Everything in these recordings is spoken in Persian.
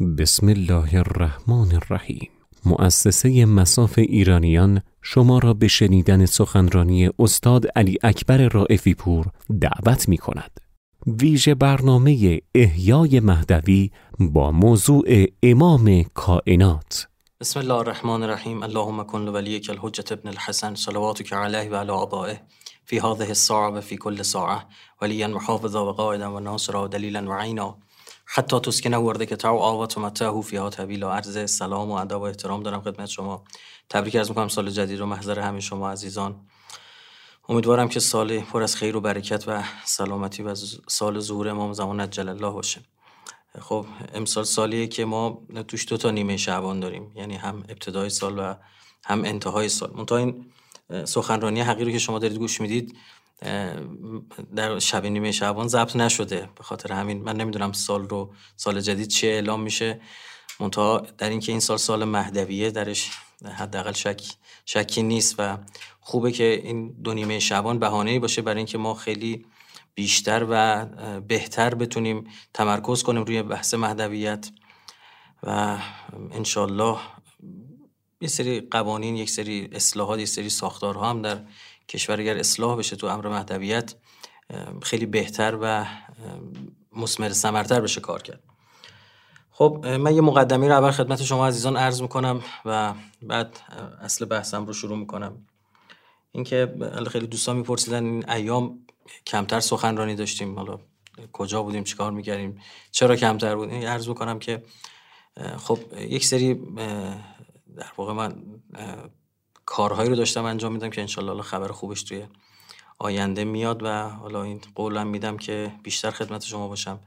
بسم الله الرحمن الرحیم. مؤسسه مساف ایرانیان شما را به شنیدن سخنرانی استاد علی اکبر رائفی پور دعوت می کند. ویژه برنامه احیای مهدوی با موضوع امام کائنات. بسم الله الرحمن الرحیم. اللهم کن لولیک الحجت ابن الحسن صلواتك علیه و علی آبائه فی هذه الساعه و فی کل ساعه ولیا محافظا و قائدا و ناصرا و دلیلا و عینا. حتی تسکنه ورده که تو آوات و متعهو فیها طویل و عرض سلام و ادب و احترام دارم خدمت شما. تبریک از می‌کنم سال جدید رو محضر همه شما عزیزان. امیدوارم که سال پر از خیر و برکت و سلامتی و سال ظهور امام زمان عجل الله باشه. خب امسال سالیه که ما توش دو تا نیمه شعبان داریم. یعنی هم ابتدای سال و هم انتهای سال. منتها این سخنرانی حقیقی رو که شما دارید گوش می‌دید در شب نیمه شعبان ضبط نشده به خاطر همین. من نمی‌دونم سال رو سال جدید چه اعلام میشه. منتها در اینکه این سال سال مهدویه درش حداقل شک شکی نیست و خوبه که این دو نیمه شعبان بهانه باشه برای اینکه ما خیلی بیشتر و بهتر بتونیم تمرکز کنیم روی بحث مهدویت و انشالله یه سری قوانین یک سری اصلاحات یک سری ساختارها هم در کشور اگر اصلاح بشه تو امر مهدویت خیلی بهتر و مسمر سمرتر بشه کار کرد. خب من یه مقدمی رو اول خدمت شما عزیزان عرض می‌کنم و بعد اصل بحثم رو شروع می‌کنم. اینکه خیلی دوستان میپرسیدن این ایام کمتر سخنرانی داشتیم حالا کجا بودیم چیکار می‌کردیم چرا کمتر بودیم عرض می‌کنم که خب یک سری در واقع من کارهایی رو داشتم انجام میدم که انشالله خبر خوبش توی آینده میاد و حالا این قولم میدم که بیشتر خدمت شما باشم.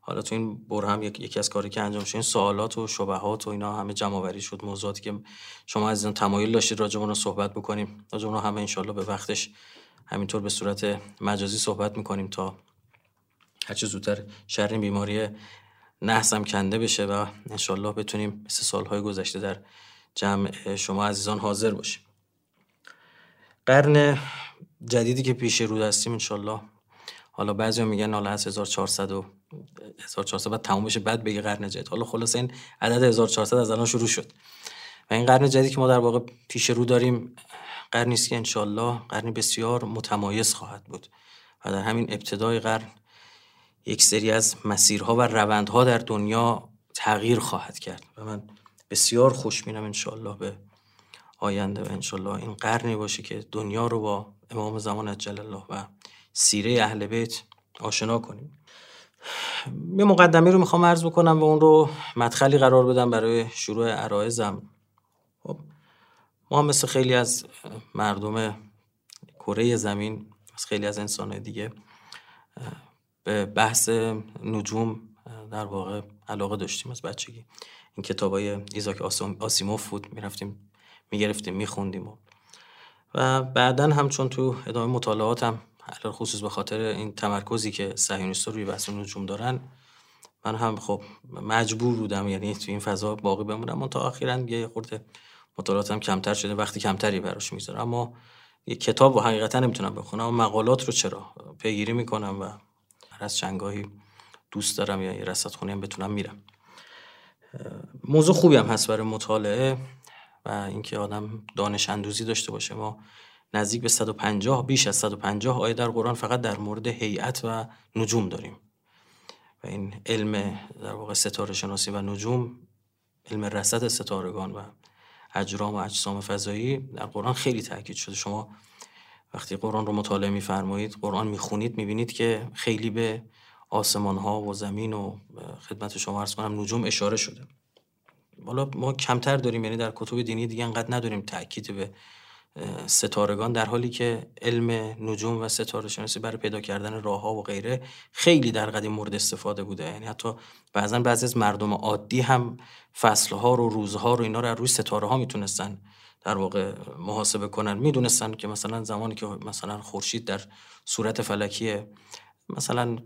حالا تو این بر هم یکی از کاری که انجام شد این سوالات و شبهات و اینا همه جمع شد موضوعاتی که شما از این تمایل داشتید راجع رو صحبت بکنیم. راجع رو همه انشالله به وقتش همینطور به صورت مجازی صحبت می‌کنیم تا هرچه زودتر شر بیماری نحسم کنده بشه و انشالله بتونیم مثل سالهای گذشته در جمع شما عزیزان حاضر باشیم. قرن جدیدی که پیش رو هستیم انشالله. حالا بعضی میگن حالا از 1400 و 1400 بعد تموم بشه بعد بگه قرن جدید. حالا خلاص این عدد 1400 از الان شروع شد. و این قرن جدیدی که ما در واقع پیش رو داریم قرنی است که انشالله قرنی بسیار متمایز خواهد بود. و در همین ابتدای قرن یک سری از مسیرها و روندها در دنیا تغییر خواهد کرد. و من بسیار خوشبینم انشالله به آینده و انشالله این قرنی باشه که دنیا رو با امام زمان عجل الله و سیره اهل بیت آشنا کنیم. یه مقدمی رو می‌خوام عرض بکنم و اون رو مدخلی قرار بدم برای شروع عرایزم. خب ما مثل خیلی از مردم کره زمین از خیلی از انسان دیگه به بحث نجوم در واقع علاقه داشتیم از بچگی. این کتاب های ایزاک آسیموف بود می‌رفتیم می‌گرفتیم میخوندیم و, و بعدا هم چون تو ادامه مطالعاتم علال خصوص به خاطر این تمرکزی که صهیونیست‌ها روی بحث نجوم دارن من هم خب مجبور بودم یعنی تو این فضا باقی بمونم تا اخیرا یه خورده مطالعاتم کمتر شده وقتی کمتری براش می‌ذارم اما یه کتاب و حقیقتا نمی‌تونم بخونم و مقالات رو چرا پیگیری می‌کنم و هر از چنگاهی دوست دارم یا یه رصدخونه هم بتونم میرم. موضوع خوبی هم هست برای مطالعه. و اینکه آدم دانش اندوزی داشته باشه. ما نزدیک به 150 بیش از 150 آیه در قرآن فقط در مورد هیئت و نجوم داریم. و این علم در واقع ستاره شناسی و نجوم علم رصد ستارگان و اجرام و اجسام فضایی در قرآن خیلی تاکید شده. شما وقتی قرآن رو مطالعه میفرمایید قرآن می‌خونید می‌بینید که خیلی به آسمان ها و زمین و خدمت شما عرض کنم نجوم اشاره شده. حالا ما کمتر داریم یعنی در کتب دینی دیگه انقدر نداریم تاکید به ستارگان در حالی که علم نجوم و ستاره شناسی برای پیدا کردن راه ها و غیره خیلی در قدیم مورد استفاده بوده. یعنی حتی بعضا بعضی از مردم عادی هم فصل ها رو روزها رو اینا رو روی ستاره ها می‌تونستن در واقع محاسبه کنن. می‌دونستن که مثلا زمانی که مثلا خورشید در صورت فلکی مثلا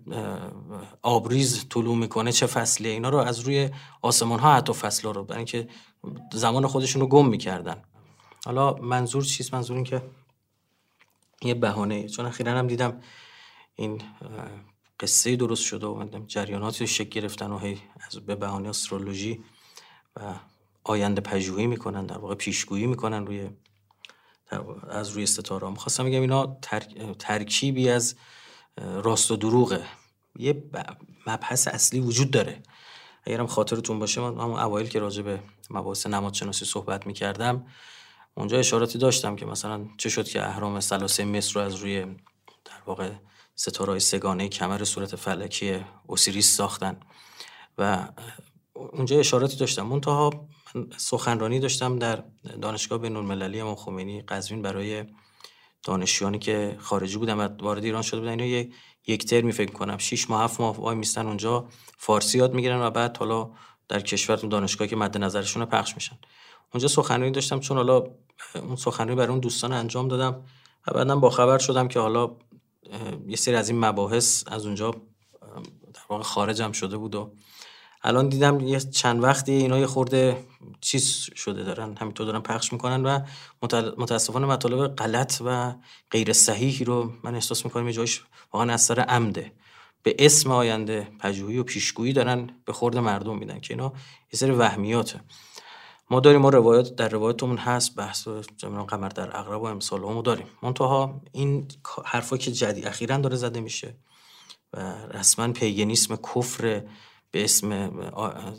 آبریز طلوع می‌کنه چه فصله اینا رو از روی آسمان ها حتی فصل رو برای اینکه زمان خودشون رو گم می‌کردن. حالا منظور چیست؟ منظور این که یه بهانه. چون اخیرا هم دیدم این قصه درست شده و جریاناتی شکل گرفتن و هی از به بهانه استرولوژی و آینده پژوهی می‌کنن در واقع پیشگویی می‌کنن روی از روی ستاره ها می‌خواستم بگم اینا ترکیبی از راست و دروغه. یه مبحث اصلی وجود داره. اگرم خاطرتون باشه من همون اوایل که راجع به مباحث نمادشناسی صحبت می‌کردم اونجا اشاراتی داشتم که مثلا چه شد که اهرام سلاسه مصر رو از روی در واقع ستاره سگانه کمر صورت فلکی اوسیریس ساختن. و اونجا اشاراتی داشتم. منتها سخنرانی داشتم در دانشگاه بین المللی امام خمینی قزوین برای دانشجویانی که خارجی بودن و وارد ایران شده بودن اینا یک ترمی فکر کنم 6 ماه 7 ماه وای میستن اونجا. فارسی یاد می‌گیرن و بعد حالا در کشورتون دانشگاهی که مد نظرشون پخش میشن. اونجا سخنرانی داشتم چون حالا اون سخنرانی برای اون دوستان انجام دادم و بعدا با خبر شدم که حالا یه سری از این مباحث از اونجا در واقع خارجم شده بود و الان دیدم یه چند وقتی اینا یه خورده چیز شده دارن همینطور دارن پخش می‌کنن و متاسفانه مطالب غلط و غیر صحیحی رو من احساس می‌کنم یه جایش واقعا از سر عمده. به اسم آینده پژوهی و پیشگویی دارن به خورد مردم میدن که اینا یه سری وهمیاته. ما داریم ما روایت در روایتمون هست بحث جمعان قمر در اغرب و امثال همو داریم. منتها این حرفا که جدی اخیرا داره زده میشه و رسما پیگنیسم کفر به اسم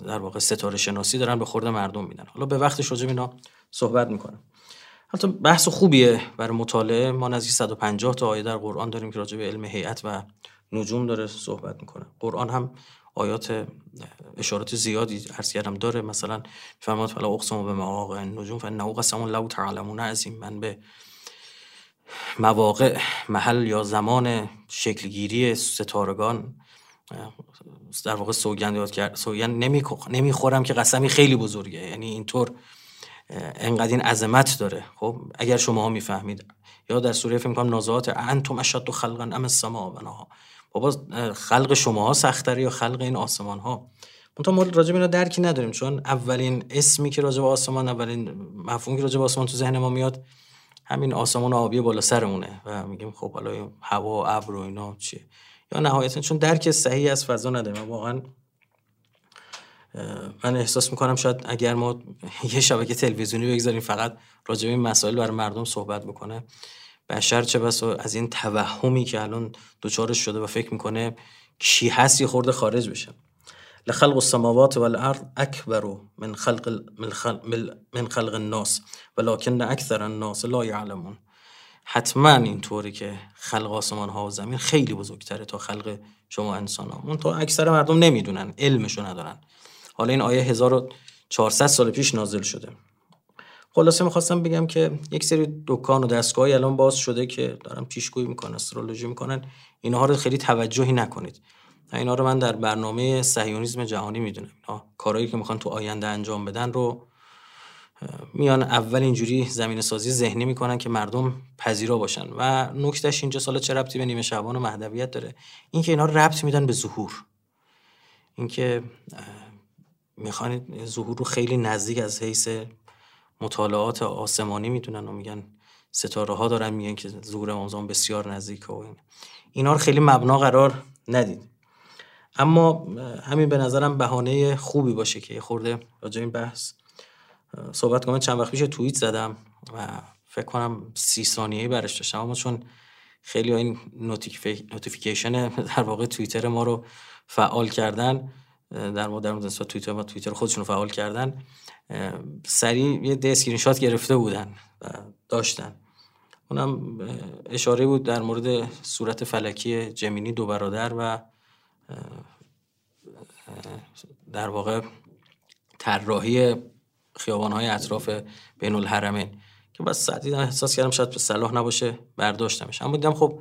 در واقع ستاره شناسی دارن به خورد مردم میدن. حالا به وقتش راجع اینا صحبت می‌کنم. حتی بحث خوبیه برای مطالعه. ما نزدیک 150 تا آیه در قرآن داریم که راجع به علم هیئت و نجوم داره صحبت می‌کنه. قرآن هم آیات اشارات زیادی عرض کردم. داره مثلا فرماد فلا اقسم به مواقع نجوم فانه قسم لو تعلمون. عظیم من به مواقع محل یا زمان شکلگیری ستارگان در واقع سوگند یاد کرد. سوگند نمی‌خورم که قسمی خیلی بزرگه. یعنی اینطور انقدر این عظمت داره. خب اگر شما ها می‌فهمید. یا در سوره فکر کنم نازات انتم اشد خلقا ام السما بناها بابا خلق شما ها سختره یا خلق این آسمان ها منتها ما راجع به درکی نداریم. چون اولین اسمی که راجع به آسمان اولین مفهومی که راجع به آسمان تو ذهن ما میاد همین آسمان آبی بالا سرمونه. و میگیم خب حالا هوا و ابر و اینا چیه؟ یا نهایتا چون درک صحیح از فضا نداریم. واقعا من احساس می‌کنم شاید اگر ما یه شبکه تلویزیونی بگذاریم فقط راجع به این مسائل برای مردم صحبت بکنه بشر چه بس از این توهمی که الان دوچارش شده و فکر می‌کنه کی هست یه خورده خارج بشه. لخلق السماوات والارض اکبر من خلق من خلق الناس ولكن اکثر الناس لا يعلمون حتما اینطوری که خلق آسمان ها و زمین خیلی بزرگتره تا خلق شما انسان ها اون اکثر مردم نمی‌دونن علمشو ندارن. حالا این آیه 1400 سال پیش نازل شده. خلاصه می‌خواستم بگم که یک سری دکان و دستگاهی الان باز شده که دارن پیشگویی می‌کنن استرولوژی می‌کنن. اینها رو خیلی توجهی نکنید. اینا رو من در برنامه صهیونیسم جهانی می‌دونم. اینا کارهایی که می‌خوان تو آینده انجام بدن رو میان اول اینجوری زمین سازی ذهنی می‌کنن که مردم پذیرا باشن و نکتهش اینجا سال چه ربطی به نیمه شبان و مهدویت داره؟ اینکه اینا ربط میدن به ظهور. اینکه می‌خوان ظهور رو خیلی نزدیک از حیث مطالعات آسمانی می‌دونن و میگن ستاره ها دارن میگن که ظهور امام بسیار نزدیک و این. اینا رو خیلی مبنا قرار ندید. اما همین به نظرم بهانه خوبی باشه که خورده راجع این بحث صحبت کنم. چند وقت پیش توییت زدم و فکر کنم سی ثانیه‌ای برش داشتم. اما چون خیلی این notification در واقع توییتر ما رو فعال کردن در مورد در مورد توییتر ما توییتر خودشون رو فعال کردن سریع یه اسکرین شات گرفته بودن و داشتن. اونم اشاره بود در مورد صورت فلکی Gemini دو برادر و در واقع طراحی خیابان های اطراف بین الحرمین که بس ساعتی احساس کردم شاید به صلاح نباشه برداشتمش. اما دیدم خب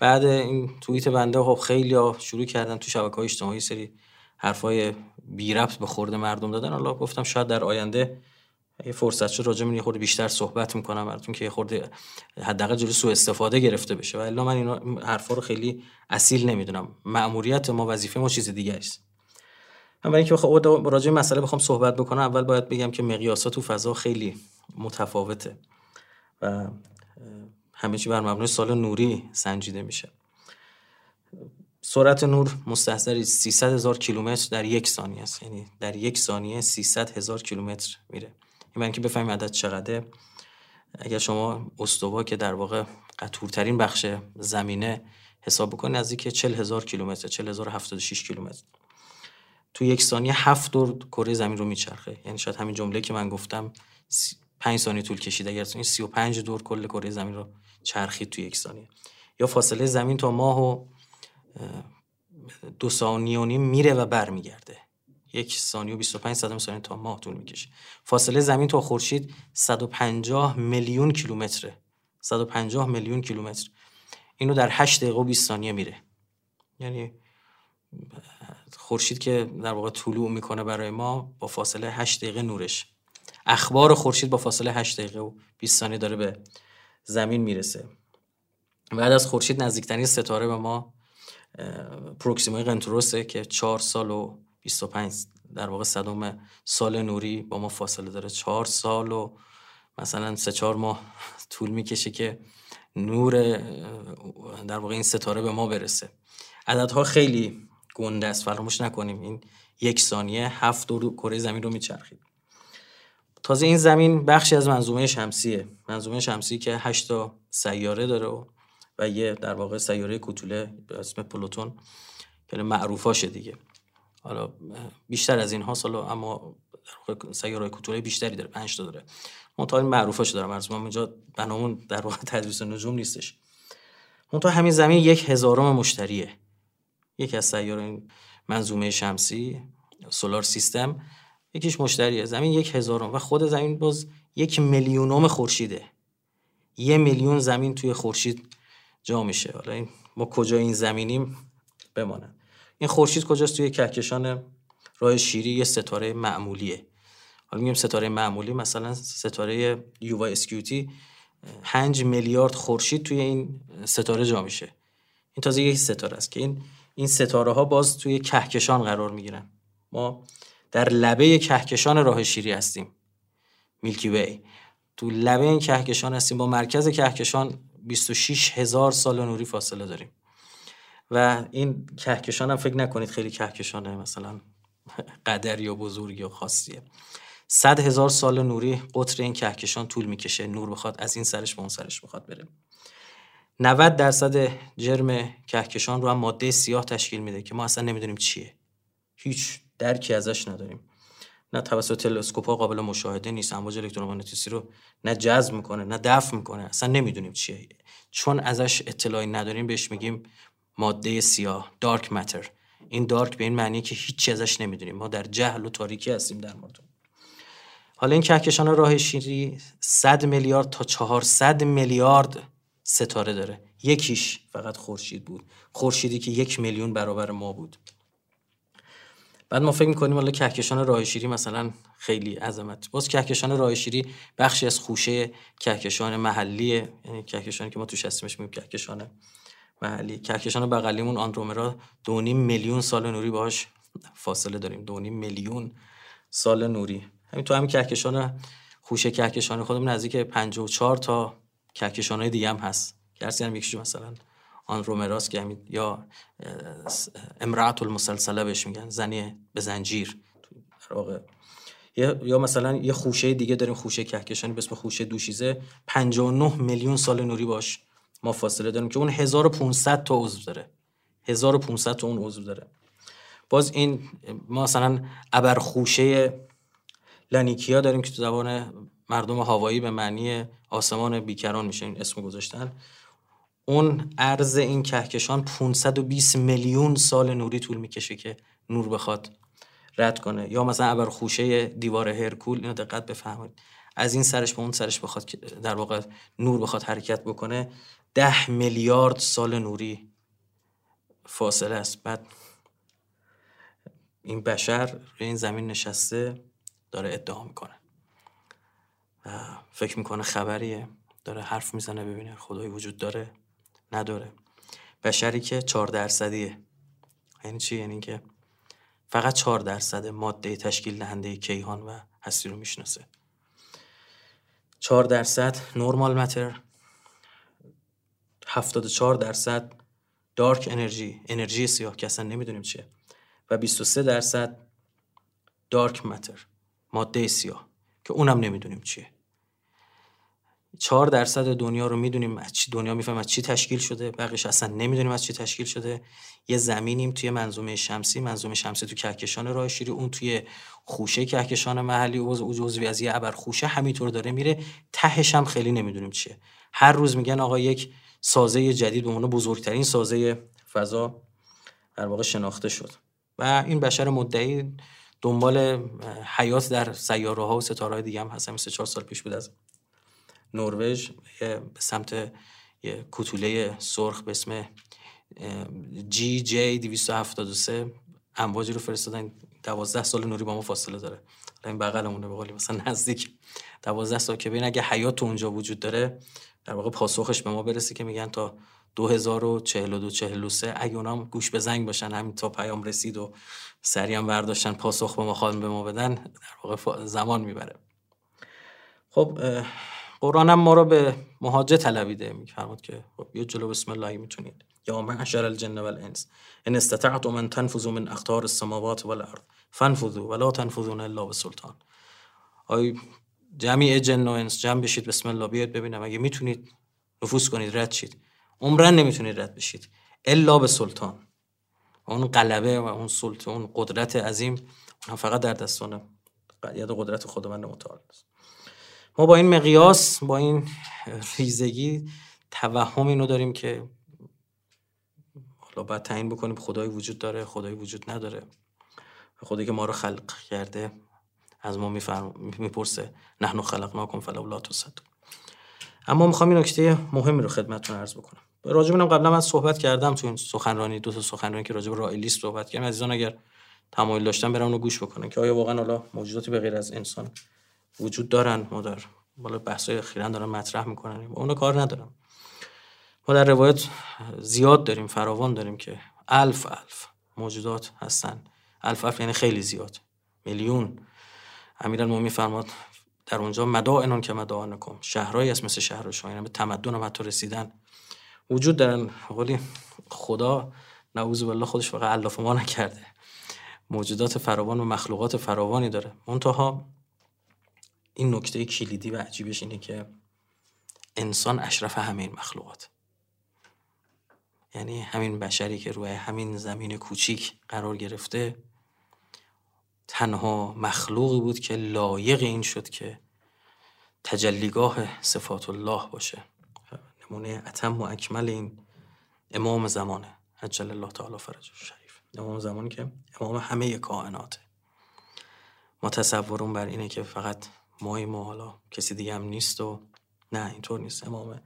بعد این توییت بنده خب خیلی ها شروع کردن تو شبکه های اجتماعی سری حرفای بی ربط به خورده مردم دادن. حالا گفتم شاید در آینده یه فرصت شد راجع یه خورده بیشتر صحبت می‌کنم براتون که یه خورده حداقل جلوی سوء استفاده گرفته بشه. و الا من این حرفا رو خیلی اصیل نمی‌دونم. مأموریت ما وظیفه ما چیز دیگه است اما اینکه خب راجع مسئله بخوام صحبت بکنم اول باید بگم که مقیاسات تو فضا خیلی متفاوته و همه چی بر مبنای سال نوری سنجیده میشه. سرعت نور مستحضر 300 هزار کیلومتر در یک ثانیه است. یعنی در یک ثانیه 300 هزار کیلومتر میره. این اینکه بفهمیم عدد چقدره اگر شما استوا که در واقع قطورترین بخش زمینه حساب بکنید نزدیک 40 هزار کیلومتر 40 هزار 76 کیلومتر. تو یک ثانیه هفت دور کره زمین رو میچرخه. یعنی شاید همین جمله که من گفتم 5 ثانیه طول کشید. اگر این 35 دور کل کره زمین رو چرخید تو یک ثانیه. یا فاصله زمین تا ماه و دو ثانیه و نیم میره و برمیگرده. یک ثانیه و 25 صدم ثانیه تا ماه طول می‌کشه. فاصله زمین تا خورشید 150 میلیون کیلومتره. 150 میلیون کیلومتر. اینو در 8 دقیقه و 20 ثانیه میره. یعنی خورشید که در واقع طلوع می‌کنه برای ما با فاصله 8 دقیقه نورش. اخبار خورشید با فاصله 8 دقیقه و 20 ثانیه داره به زمین می‌رسه. بعد از خورشید نزدیکترین ستاره به ما پروکسیمای قنتروسه که 4 سال و 25 در واقع صدوم سال نوری با ما فاصله داره. 4 سال و مثلا سه چهار ماه طول می‌کشه که نور در واقع این ستاره به ما برسه. عددها خیلی گنده است. فراموش نکنیم. این یک ثانیه هفت دور کره زمین رو میچرخید. تازه این زمین بخشی از منظومه شمسیه. منظومه شمسی که هشتا سیاره داره و یه در واقع سیاره کوتوله به اسم پلوتون که معروفاشه دیگه. حالا بیشتر از این حالا اما سیاره کوتوله بیشتری داره. پنج تا داره. منتها معروفاش دارم. ما اینجا بنامون در واقع تدریس نجوم نیستش. منتها همین زمین یک هزارم مشتریه. یکی از سیاره این منظومه شمسی سولار سیستم یکیش مشتریه. زمین یک هزارم و خود زمین باز یک میلیونم خورشیده. یه میلیون زمین توی خورشید جا میشه. حالا این ما کجا این زمینیم بمانه این خورشید کجاست؟ توی کهکشان راه شیری یه ستاره معمولیه. حالا میگیم ستاره معمولی مثلا ستاره یووا اسکیوتی 5 میلیارد خورشید توی این ستاره جا میشه. این تازه یک ستاره است که این این ستاره ها باز توی کهکشان قرار می‌گیرن. ما در لبه کهکشان راه شیری هستیم. میلکی وی تو لبه این کهکشان هستیم. با مرکز کهکشان 26 هزار سال نوری فاصله داریم. و این کهکشان هم فکر نکنید خیلی کهکشانه مثلا قدر یا بزرگ یا خاصیه. صد هزار سال نوری قطر این کهکشان طول می‌کشه. نور بخواد از این سرش به اون سرش بخواد بره. 90 درصد جرم کهکشان رو هم ماده سیاه تشکیل میده که ما اصلا نمی‌دونیم چیه. هیچ درکی ازش نداریم. نه توسط تلسکوپ قابل مشاهده نیست امواج الکترومغناطیسی رو نه جذب می‌کنه نه دفع می‌کنه. اصلا نمی‌دونیم چیه. چون ازش اطلاعی نداریم بهش میگیم ماده سیاه دارک ماتر این دارک به این معنی که هیچی ازش نمی‌دونیم. ما در جهل و تاریکی هستیم در مورد حالا این کهکشان راه شیری 100 میلیارد تا 400 میلیارد ستاره داره. یکیش فقط خورشید بود. خورشیدی که یک میلیون برابر ما بود. بعد ما فکر می‌کنیم حالا کهکشان راه شیری مثلا خیلی عظمت. باز کهکشان راه شیری بخشی از خوشه کهکشان محلیه. یعنی کهکشانی که ما توش هستیمش میگیم کهکشان محلی. کهکشان بغلیمون آندرومرا دو میلیون سال نوری باهاش فاصله داریم. دو میلیون سال نوری. همین تو همین کهکشان خوشه کهکشان. خودمون نزدیک 54 تا کهکشان های دیگه هم هست. که هم یکیش مثلا آن رومراس که همین یا امرات المسلسله بهش میگن زنی به زنجیر. یا مثلا یه خوشه دیگه داریم خوشه کهکشانی به اسم خوشه دوشیزه. 59 میلیون سال نوری باش ما فاصله داریم که اون 1500 تا عضو داره. 1500 تا اون عضو داره. باز این ما مثلا ابرخوشه لانیکیا داریم که تو زبان مردم هوایی به معنی آسمان بیکران میشه اسم گذاشتن. اون عرض این کهکشان 520 میلیون سال نوری طول می‌کشه که نور بخواد رد کنه. یا مثلا ابر خوشه دیوار هرکول اینو دقت بفهمید از این سرش به اون سرش بخواد در واقع نور بخواد حرکت بکنه. ده میلیارد سال نوری فاصله است. بعد این بشر روی این زمین نشسته داره ادعا می‌کنه. فکر می‌کنه خبریه داره حرف می‌زنه ببینه خدای وجود داره نداره. بشری که چهار درصدیه. یعنی چی؟ یعنی که فقط چهار درصد ماده تشکیل دهنده کیهان و هستی رو می‌شناسه. چهار درصد نورمال متر. 74 درصد دارک انرژی. انرژی سیاه که اصلا نمی‌دونیم چیه. و 23 درصد دارک متر. ماده سیاه. که اونم نمی‌دونیم چیه. چهار درصد دنیا رو می‌دونیم از چی دنیا می‌فهمیم از چی تشکیل شده بقیش اصلا نمی‌دونیم از چی تشکیل شده. یه زمینیم توی منظومه شمسی منظومه شمسی تو کهکشان راه شیری اون توی خوشه کهکشان محلی و جزوی از یه ابر خوشه همینطور داره میره. تهش هم خیلی نمی‌دونیم چیه. هر روز میگن آقا یک سازه جدید به بزرگترین سازه فضا در واقع شناخته شد. و این بشر مدعی دنبال حیات در سیاره ها و ستاره دیگه هم هست مثل چهار سال پیش بود از نروژ به سمت یه کتوله سرخ به اسم جی جی 273 امواجی رو فرستادن. دوازده سال نوری با ما فاصله داره. این بغلمونه به قولی مثلا نزدیک. دوازده سال که ببین اگه حیات اونجا وجود داره در واقع پاسخش به ما برسه که میگن تا 2042 43 اگه اونام گوش به زنگ باشن همین تا پیام رسید و سریع هم برداشتن پاسخ به ما به ما بدن در واقع زمان می‌بره. خب قرآن هم ما رو به مهاجه طلبیده میفرماد که خب یه جلو بسم الله می‌تونید. یا معشر الجن والانس. ان استطعتم ان تنفذوا من اقطار السماوات والارض. فانفذوا ولا تنفذون الا بسلطان. آی جمعی جن و انس جمع بشید بسم الله بیاد ببینم. اگه می‌تونید نفوذ کنید رد شید. عمرن نمی‌تونید رد بشید. الا به سلطان اون قلبه و اون سلطان اون قدرت عظیم اون فقط در دستان ید قدرت خداوند متعال است. ما با این مقیاس با این ریزگی توهم اینو داریم که حالا باید تعیین بکنیم خدای وجود داره خدای وجود نداره. خدایی که ما رو خلق کرده از ما می‌پرسه نحن خلقناکم فلولا لا تصدقون اما می‌خوام این نکته مهمی رو خدمتتون عرض بکنم. راجب اینم قبلا من صحبت کردم تو این سخنرانی دو تا سخنرانی که راجب رائلیست صحبت کردم. عزیزان اگر تمایل داشتن برن اونو گوش بکنن که آیا واقعا حالا موجوداتی به غیر از انسان وجود دارن؟ ما در بالا بحثای اخیرا دارن مطرح می‌کنن. اونو کار ندارم. ما در روایت زیاد داریم فراوان داریم که الف الف موجودات هستن. الف الف یعنی خیلی زیاد. میلیون. امیرالمومنین فرماد در اونجا مدائنون که مدائنکم شهرهایی است مثل شهر شما به تمدن هم حتی رسیدن. وجود دارن قولی خدا نعوذ بالله خودش فقط الاف ما نکرده. موجودات فراوان و مخلوقات فراوانی داره. منتها این نکته کلیدی و عجیبش اینه که انسان اشرف همه این مخلوقات. یعنی همین بشری که روی همین زمین کوچیک قرار گرفته تنها مخلوقی بود که لایق این شد که تجلیگاه صفات الله باشه. نمونه اتم و اکمل این امام زمانه. عجل الله تعالی فرج شریف. امام زمانی که امام همه کائناته. ما تصورون بر اینه که فقط مای ما حالا کسی دیگه هم نیست و نه اینطور نیست. امام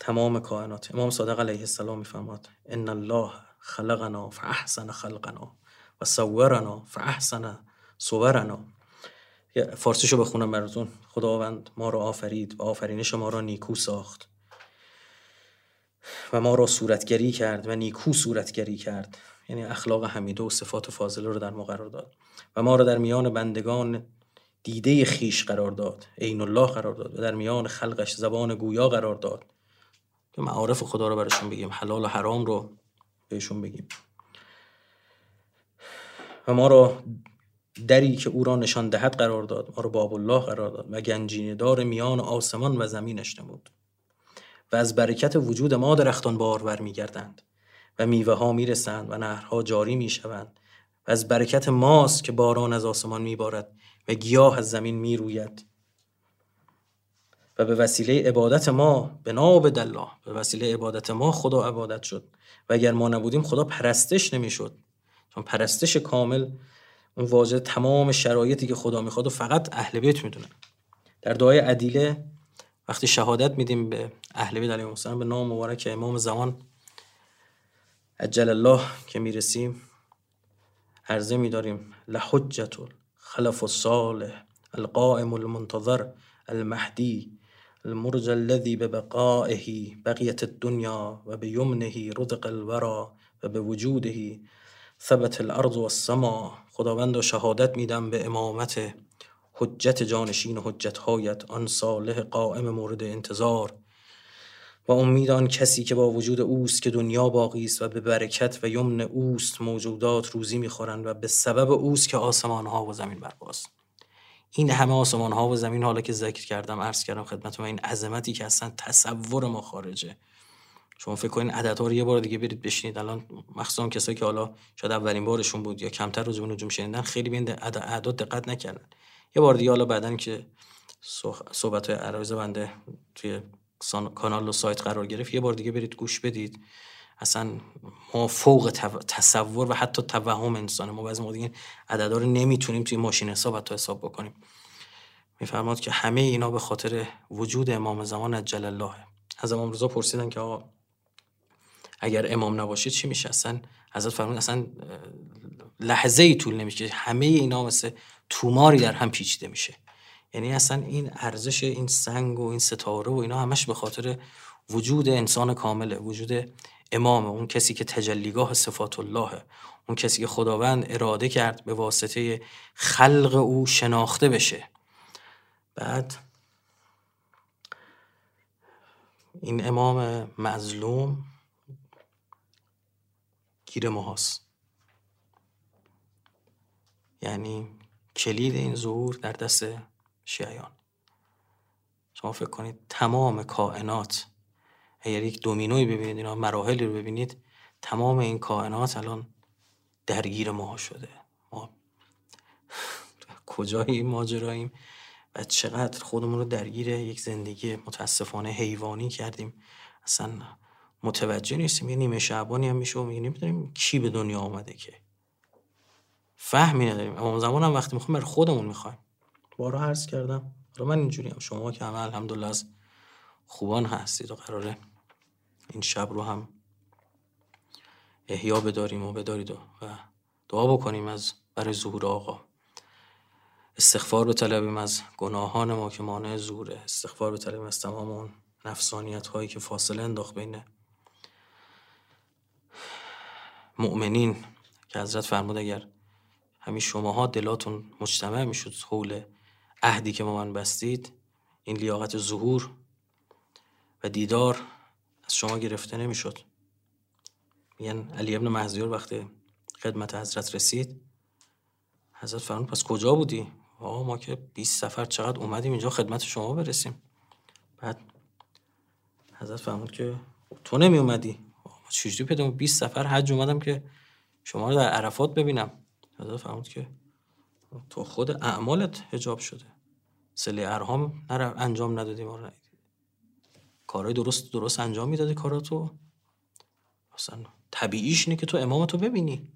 تمام کائنات. امام صادق علیه السلام میفرماد ان الله خلقنا فاحسن خلقنا و صورنا فاحسن صورنا. فارسیشو بخونم براتون. خداوند ما را آفرید و آفرینش ما را نیکو ساخت. و ما را صورتگری کرد و نیکو صورتگری کرد. یعنی اخلاق حمیده و صفات فاضله رو در ما قرار داد. و ما را در میان بندگان دیده خیش قرار داد. عین الله قرار داد. و در میان خلقش زبان گویا قرار داد. که معارف خدا رو برشون بگیم. حلال و حرام رو بهشون بگیم. و ما را دری که او را نشان دهد قرار داد. ما را باب الله قرار داد. و گنجینه دار میان آسمان و زمینش نمود و از برکت وجود ما درختان بارور میگردند و میوه ها می‌رسند و نهرها جاری می‌شوند و از برکت ماست که باران از آسمان میبارد و گیاه از زمین می‌روید. و به وسیله عبادت ما به ناب الله به وسیله عبادت ما خدا عبادت شد. و اگر ما نبودیم خدا پرستش نمی‌شد. چون پرستش کامل اون واجد تمام شرایطی که خدا می‌خواد و فقط اهل بیت می‌دونن در دعای عدیله وقتی شهادت میدیم به اهل بیت علیهم السلام به نام مبارک امام زمان عجل الله که می‌رسیم عرضه میداریم لحجت خلف الصالح القائم المنتظر المهدي المرجى الذي ببقائه بقيت الدنيا وبيمنه رزق الورى وبوجوده ثبت الارض والسماء خداوند و شهادت میدم به امامت حجت جانشین و حجت هایت آن صالح قائم مورد انتظار و امید آن کسی که با وجود اوست که دنیا باقی است و به برکت و یمن اوست موجودات روزی می‌خورند و به سبب اوست که آسمان ها و زمین برپاست. این همه آسمان ها و زمین حالا که ذکر کردم عرض کردم خدمت این عظمتی که اصلا تصور ما خارجه. شما فکر کنین عددها رو یه بار دیگه برید بشینید. الان مخصوصا کسایی که حالا شاید اولین بارشون بود یا کمتر روز نجوم شنیدن خیلی به این اعداد دقت نکردن. یه بار دیگه حالا بعدن که صحبت های عرایز بنده توی کانال و سایت قرار گرفت یه بار دیگه برید گوش بدید. اصلا ما فوق تصور و حتی توهم انسانه. ما بعضی موقع دیگه عددا رو نمی‌تونیم توی ماشین حساب حتی حساب بکنیم. میفرماد که همه اینا به خاطر وجود امام زمان عجل الله. از امام رضا پرسیدن که آقا اگر امام نباشه چی میشه؟ اصلا حضرت فرمود اصلا لحظه ای طول نمیشه همه اینا مثل توماری در هم پیچیده میشه. یعنی اصلا این ارزش این سنگ و این ستاره و اینا همش به خاطر وجود انسان کامله وجود امام اون کسی که تجلیگاه صفات الله اون کسی که خداوند اراده کرد به واسطه خلق او شناخته بشه. بعد این امام مظلوم گیر ماهاست. یعنی کلید این ظهور در دست شیعیان. شما فکر کنید تمام کائنات اگر یک دومینوی ببینید اینا مراحلی رو ببینید تمام این کائنات الان درگیر ما شده. ما کجای این ماجراییم و چقدر خودمون رو درگیر یک زندگی متاسفانه حیوانی کردیم. اصلا متوجه نیستیم. یه نیمه شعبانی هم میشه و میگه نمی‌دونیم کی به دنیا آمده که. فهمی نداریم اما زمان هم وقتی می‌خوایم بر خودمون می‌خوایم. بارا عرض کردم. رو من اینجوری هم. شما که همه الحمدلله از خوبان هستید و قراره این شب رو هم احیا بداریم و بدارید و دعا بکنیم از برای ظهور آقا. استغفار به طلبیم از گناهان ما که مانع زوره استغفار به طلبیم از تمام اون نفسانیت هایی که فاصله انداخت بین مؤمنین. که حضرت فرمود اگر همین شماها دلاتون مجتمع می‌شد حول عهدی که ما من بستید. این لیاقت ظهور و دیدار از شما گرفته نمی‌شد. میگن علی ابن مهزیار وقتی خدمت حضرت رسید حضرت فرمود پس کجا بودی؟ آقا ما که 20 سفر چقدر اومدیم اینجا خدمت شما برسیم. بعد حضرت فرمود که تو نمی اومدی چجوری پیدا 20 سفر حج اومدم که شما رو در عرفات ببینم؟ حضرت فرمود که تو خود اعمالت حجاب شده. سلی ارهام نر انجام ندادی ما کارهای درست درست انجام می‌دادی کاراتو اصلا طبیعیش اینه که تو امامتو ببینی.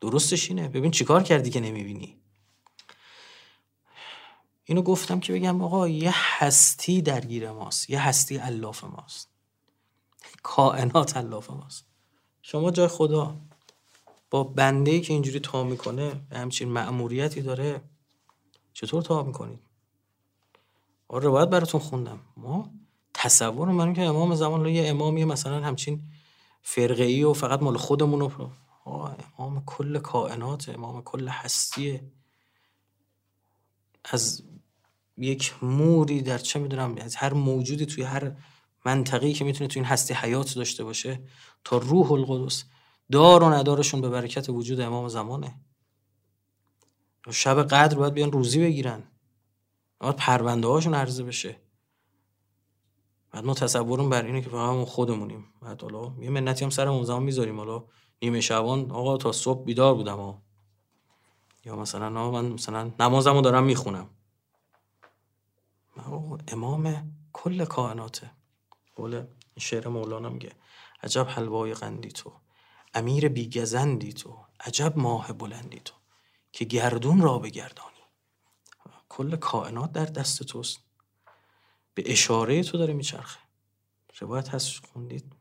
درستش اینه. ببین چیکار کردی که نمی‌بینی. اینو گفتم که بگم آقا یه هستی درگیر ماست. یه هستی الاف ماست. کائنات الاف ماست. شما جای خدا با بنده که اینجوری تا می‌کنه همچین مأموریتی داره چطور تا می‌کنید؟ آره روایت براتون خوندم. ما تصور من که امام زمان یه امامی مثلا همچین فرقه ای و فقط مال خودمون رو امام کل کائنات امام کل هستیه از یک موری در چه می‌دونم از هر موجودی توی هر منطقه‌ای که می‌تونه توی این هستی حیات داشته باشه تا روح القدس دار و ندارشون به برکت وجود امام زمانه. شب قدر باید بیان روزی بگیرن. باید پرونده هاشون عرضه بشه. بعد ما تصورم بر اینه که فقط خودمونیم. بعد حالا یه منتی هم سر اون زمان می‌ذاریم. حالا نیمه شبان آقا تا صبح بیدار بودم ها. یا مثلا من مثلا نمازمو دارم می‌خونم. امام کل کائناته. قول شعر مولانا میگه عجب حلوای قندی تو. امیر بیگزندی تو عجب ماه بلندی تو که گردون را بگردانی. کل کائنات در دست توست. به اشاره تو داره میچرخه. روایت هست خوندید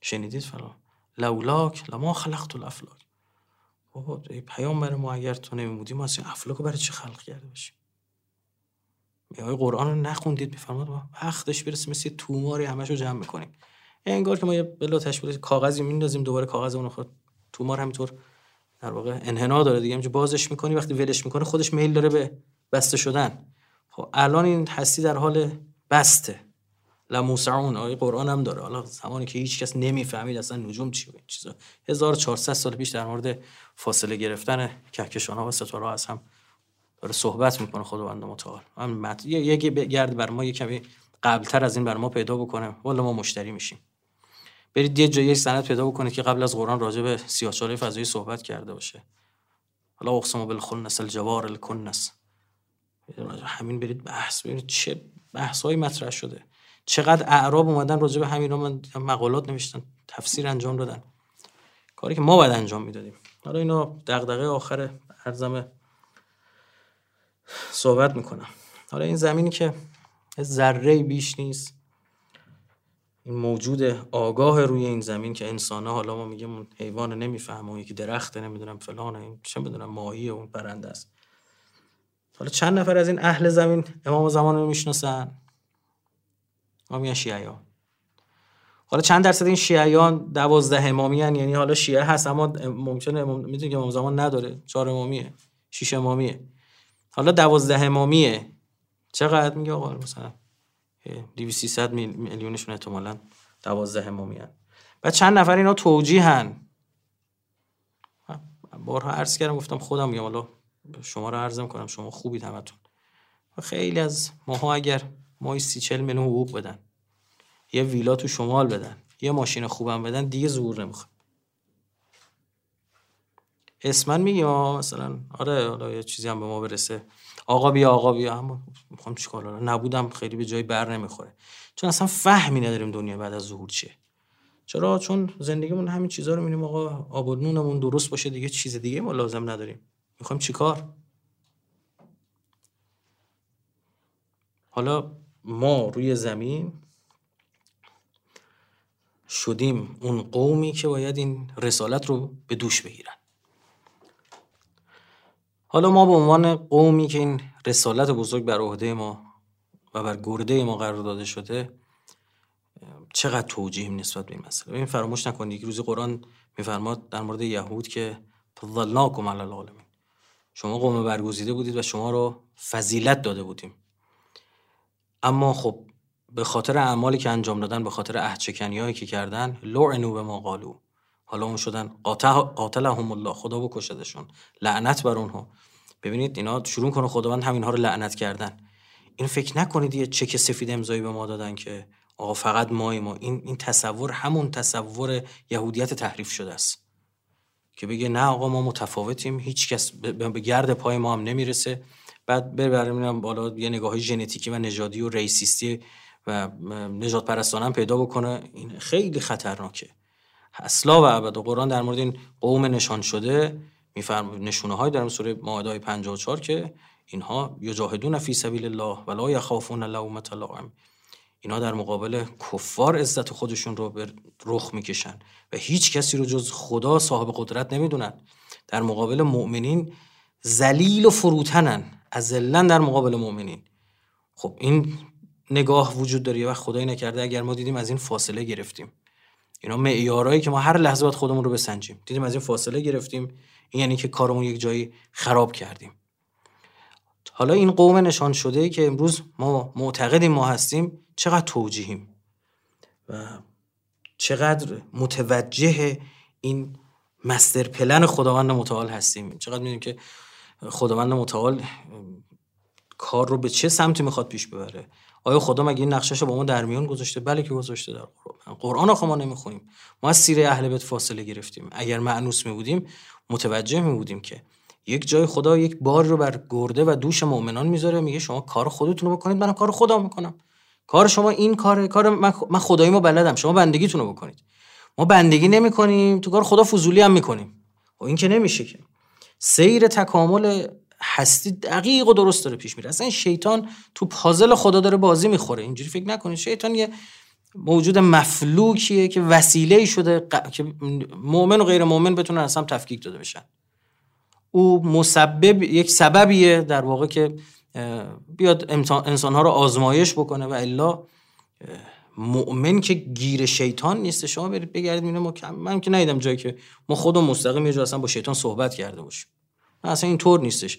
شنیدید فلان. لولاک لما خلقت الافلاک. بابا ای پیامبر ما اگر تو نمیمودی ما اصلا افلاک رو برای چی خلق کرده باشیم؟ میای قرآن رو نخوندید میفرماد وقتش برسه مثل توماری همشو جمع می‌کنیم. انگار که ما یه بلا تشکیل کاغذی میندازیم دوباره کاغذ اون خود تومار همینطور در واقع انحنا داره دیگه. همینجور بازش می‌کنی وقتی ولش می‌کنه خودش میل داره به بسته شدن. خب الان این هستی در حال بسته. لموسعون آیه قرآن هم داره. حالا زمانی که هیچ کس نمی‌فهمید اصلا نجوم چی بود چیزا. 1400 سال پیش در مورد فاصله گرفتن کهکشان ها و ستاره ها هم داره صحبت می‌کنه خداوند متعال. من یه گرد بر ما یه کمی قبلتر از این بر ما پیدا بکنه. والا ما مشتری میشیم. برید یه جایی سند پیدا بکنید که قبل از قرآن راجع به سیاهچاله فضایی صحبت کرده باشه. حالا اقسم بالخنس الجوار الکنس. همین برید بحث. ببینید چه بحث مطرح شده. چقدر اعراب اومدن راجع به همین من مقالات نوشتن. تفسیر انجام دادن. کاری که ما باید انجام می‌دادیم. حالا اینا دغدغه آخر ارزم صحبت می‌کنم. حالا این زمینی که ذره بیش نیست. این موجود آگاه روی این زمین که انسان حالا ما میگیم حیوان نمی‌فهمه یکی درخته نمی‌دونم فلانه این چه می‌دونم ماهی اون پرنده است. حالا چند نفر از این اهل زمین امام زمان رو می‌شناسن؟ ما میگن شیعیان. حالا چند درصد این شیعیان دوازده امامی هن. یعنی حالا شیعه هست اما ممکنه می‌دونی که امام زمان نداره چهار امامیه شش امامیه. حالا دوازده امامیه. چقدر؟ میگه آقا مثلا 200 میلیونشون احتمالاً دوازده امامی هن. بعد چند نفر اینا توجیه هن بارها عرض کردم گفتم خودم میگم حالا شما رو عرضم کنم شما خوبید همتون. خیلی از ماها اگر ماهی سی چل میلیون حقوق بدن یه ویلا تو شمال بدن یه ماشین خوبم بدن دیگه زور نمی‌خواد اسمن میگیم مثلا آره حالا یه چیزی هم به ما برسه. آقا بیا آقا بیا. هم می‌خوام چیکار نبودم خیلی به جای بر نمی‌خوره. چون اصلا فهمی نداریم دنیا بعد از ظهور چیه. چرا؟ چون زندگیمون همین چیزا رو می‌بینیم آقا آب نونمون درست باشه دیگه چیز دیگه ما لازم نداریم. می‌خوایم چیکار؟ حالا ما روی زمین شدیم اون قومی که باید این رسالت رو به دوش بگیرن. حالا ما به عنوان قومی که این رسالت بزرگ بر عهده ما و بر گرده ما قرار داده شده چقدر توجیه نسبت به این مسئله؟ این فراموش نکنید یک روزی قرآن میفرماد در مورد یهود که فضلناکم علی العالمین. شما قوم برگزیده بودید و شما رو فضیلت داده بودیم. اما خب به خاطر اعمالی که انجام دادن به خاطر هایی که کردن لعنو به ما قالو. حالا اون شدن. قاتل هم الله. خدا بکشدشون. لعنت بر اونها. ببینید اینا شروع کنه خداوند همینها رو لعنت کردن. این فکر نکنید یه چک سفید امضایی به ما دادن که آقا فقط مای ما. این این تصور همون تصور یهودیت تحریف شده است. که بگه نه آقا ما متفاوتیم. هیچ کس به گرد پای ما هم نمی‌رسه. بعد ببریم بالا یه نگاه ژنتیکی و نژادی و ریسیستی و نجات پرستانم پیدا بکنه. این خیلی خطرناکه. اصلا و ابد. قرآن در مورد این قوم نشان شده. میفرم نشونه های در سوره مائده 54 که اینها یجاهدون فی سبیل الله ولا یخافون لومت لائم اینا در مقابل کفار عزت خودشون رو به رخ می‌کشن و هیچ کسی رو جز خدا صاحب قدرت نمی‌دونن. در مقابل مؤمنین ذلیل و فروتنن. ازلن در مقابل مؤمنین. خب این نگاه وجود داره. و خدایی نکرده اگر ما دیدیم از این فاصله گرفتیم. اینا معیارایی که ما هر لحظه باید خودمون رو بسنجیم. دیدیم از این فاصله گرفتیم. این یعنی که کارمون یک جایی خراب کردیم. حالا این قوم نشان شده که امروز ما معتقدیم ما هستیم. چقدر توجیهیم و چقدر متوجه این مستر پلن خداوند متعال هستیم. چقدر می‌دونیم که خداوند متعال کار رو به چه سمتی می‌خواد پیش ببره. آیا خدا مگه این نقشش رو با ما در میون گذاشته؟ بله که گذاشته در قرآن. قرآن آخه ما نمی‌خونیم. ما از سیره اهل بیت فاصله گرفتیم. اگر معنوس می بودیم متوجه می بودیم که یک جای خدا یک بار رو بر گرده و دوش مؤمنان می‌ذاره میگه شما کار خودتون رو بکنید منم کار خدا می‌کنم. کار شما این کار کار من خدایی ما بلدم. شما بندگیتون رو بکنید. ما بندگی نمی‌کنیم تو کار خدا فضولی هم می‌کنیم. و خب این که نمیشه که. سیر تکامل هستی دقیق و درست داره پیش میره. اصلا شیطان تو پازل خدا داره بازی می‌خوره. اینجوری فکر نکنید. شیطان یه موجود مفلوکیه که وسیله شده که مؤمن و غیر مؤمن بتونن اصلا تفکیک داده بشن. او مسبب یک سببیه در واقع که بیاد انسانها رو آزمایش بکنه و الا مؤمن که گیر شیطان نیست. شما برید بگردید میونه من که ندیدم جایی که ما خودمون مستقیم یه اصلا با شیطان صحبت کرده باشیم. اصلا این طور نیستش.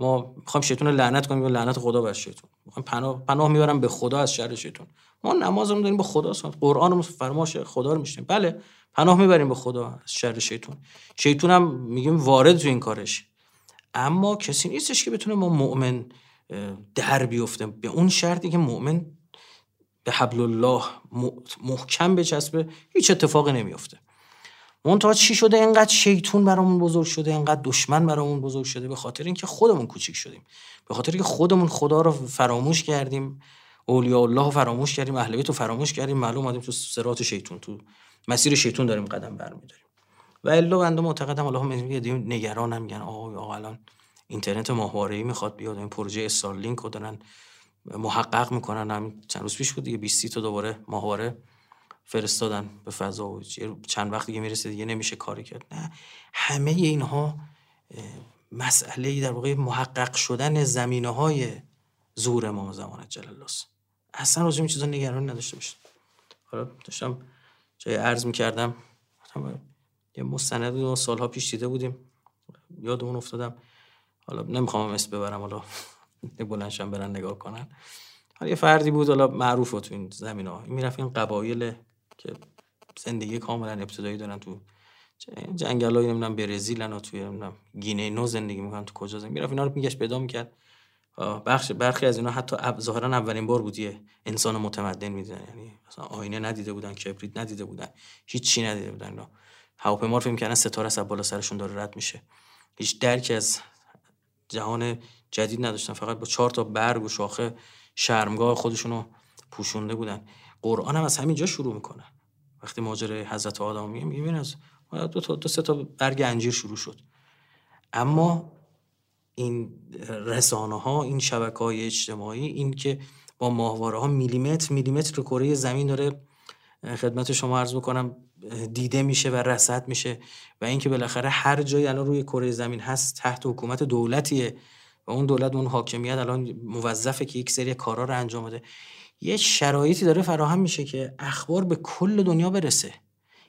ما می‌خوایم شیطان رو لعنت کنیم لعنت خدا بر شیطان. می‌خوایم پناه پناه می‌برم به خدا از شر شیطان. ما نمازمون داریم با خدا قرآن فرماش خدا رو میشنیم. بله پناه می‌بریم به خدا از شر شیطون شیطون هم میگیم وارد تو این کارش. اما کسی نیستش که بتونه ما مؤمن در بیفته به اون شرطی که مؤمن به حبل الله محکم بچسبه هیچ اتفاقی نمیفته منتها چی شده؟ اینقدر شیطون برامون بزرگ شده اینقدر دشمن برامون بزرگ شده به خاطر اینکه خودمون کوچیک شدیم. به خاطر اینکه خودمون خدا رو فراموش کردیم اولیاء الله فراموش کردیم اهل بیت رو فراموش کردیم معلوم اومدیم تو صراط شیطون تو مسیر شیطون داریم قدم برمیداریم. و الا بنده معتقدم الله میگه نگرانم میگن آقا آقا الان اینترنت ماهواره‌ای می‌خواد بیاد این پروژه استارلینک رو دارن محقق می‌کنن. هم چند روز پیش بود دیگه 20 تا دوباره ماهواره فرستادن به فضا و چند وقت دیگه می‌رسه دیگه نمیشه کاری کرد. نه همه اینها مسئله در واقع محقق شدن زمینه های زور ما زمان جلال اصلا روزی این چیزا نگرانی نداشته باشید. حالا داشتم جای عرض می‌کردم یه مستند بود سالها پیش دیده بودیم. یادمون افتادم. حالا نمی‌خوام اسم ببرم حالا بلنشم برن نگاه کنن. حالا یه فردی بود حالا معروف تو این زمین ها این می‌رفت این قبایل که زندگی کاملا ابتدایی دارن تو جنگل های نمی‌دونم برزیلن و توی نمی‌دونم گینه نو زندگی می‌کنن تو کجا زندگی می‌رفت اینا رو میگشت پیدا می‌کرد. بخش برخی از اینا حتی ظاهرا اولین بار بودیه انسان متمدن می‌دیدن. یعنی مثلا آینه ندیده بودن کبریت ندیده بودن هیچ چی ندیده بودن اینا. هواپیما فکر می‌کردن ستاره از بالا سرشون داره رد میشه. هیچ درکی از جهان جدید نداشتن. فقط با چهار تا برگ و شاخه شرمگاه خودشونو پوشونده بودن. قرآن هم از همینجا شروع می‌کنه. وقتی ماجرای حضرت آدم میگه میگه از دو تا دو سه تا برگ انجیر شروع شد. اما این رسانه ها این شبکه های اجتماعی این که با ماهواره ها میلیمتر میلیمتر کره زمین داره خدمت شما عرض بکنم دیده میشه و رصد میشه و اینکه بالاخره هر جایی الان روی کره زمین هست تحت حکومت دولتیه و اون دولت اون حاکمیت الان موظفه که یک سری کارا رو انجام بده. یه شرایطی داره فراهم میشه که اخبار به کل دنیا برسه.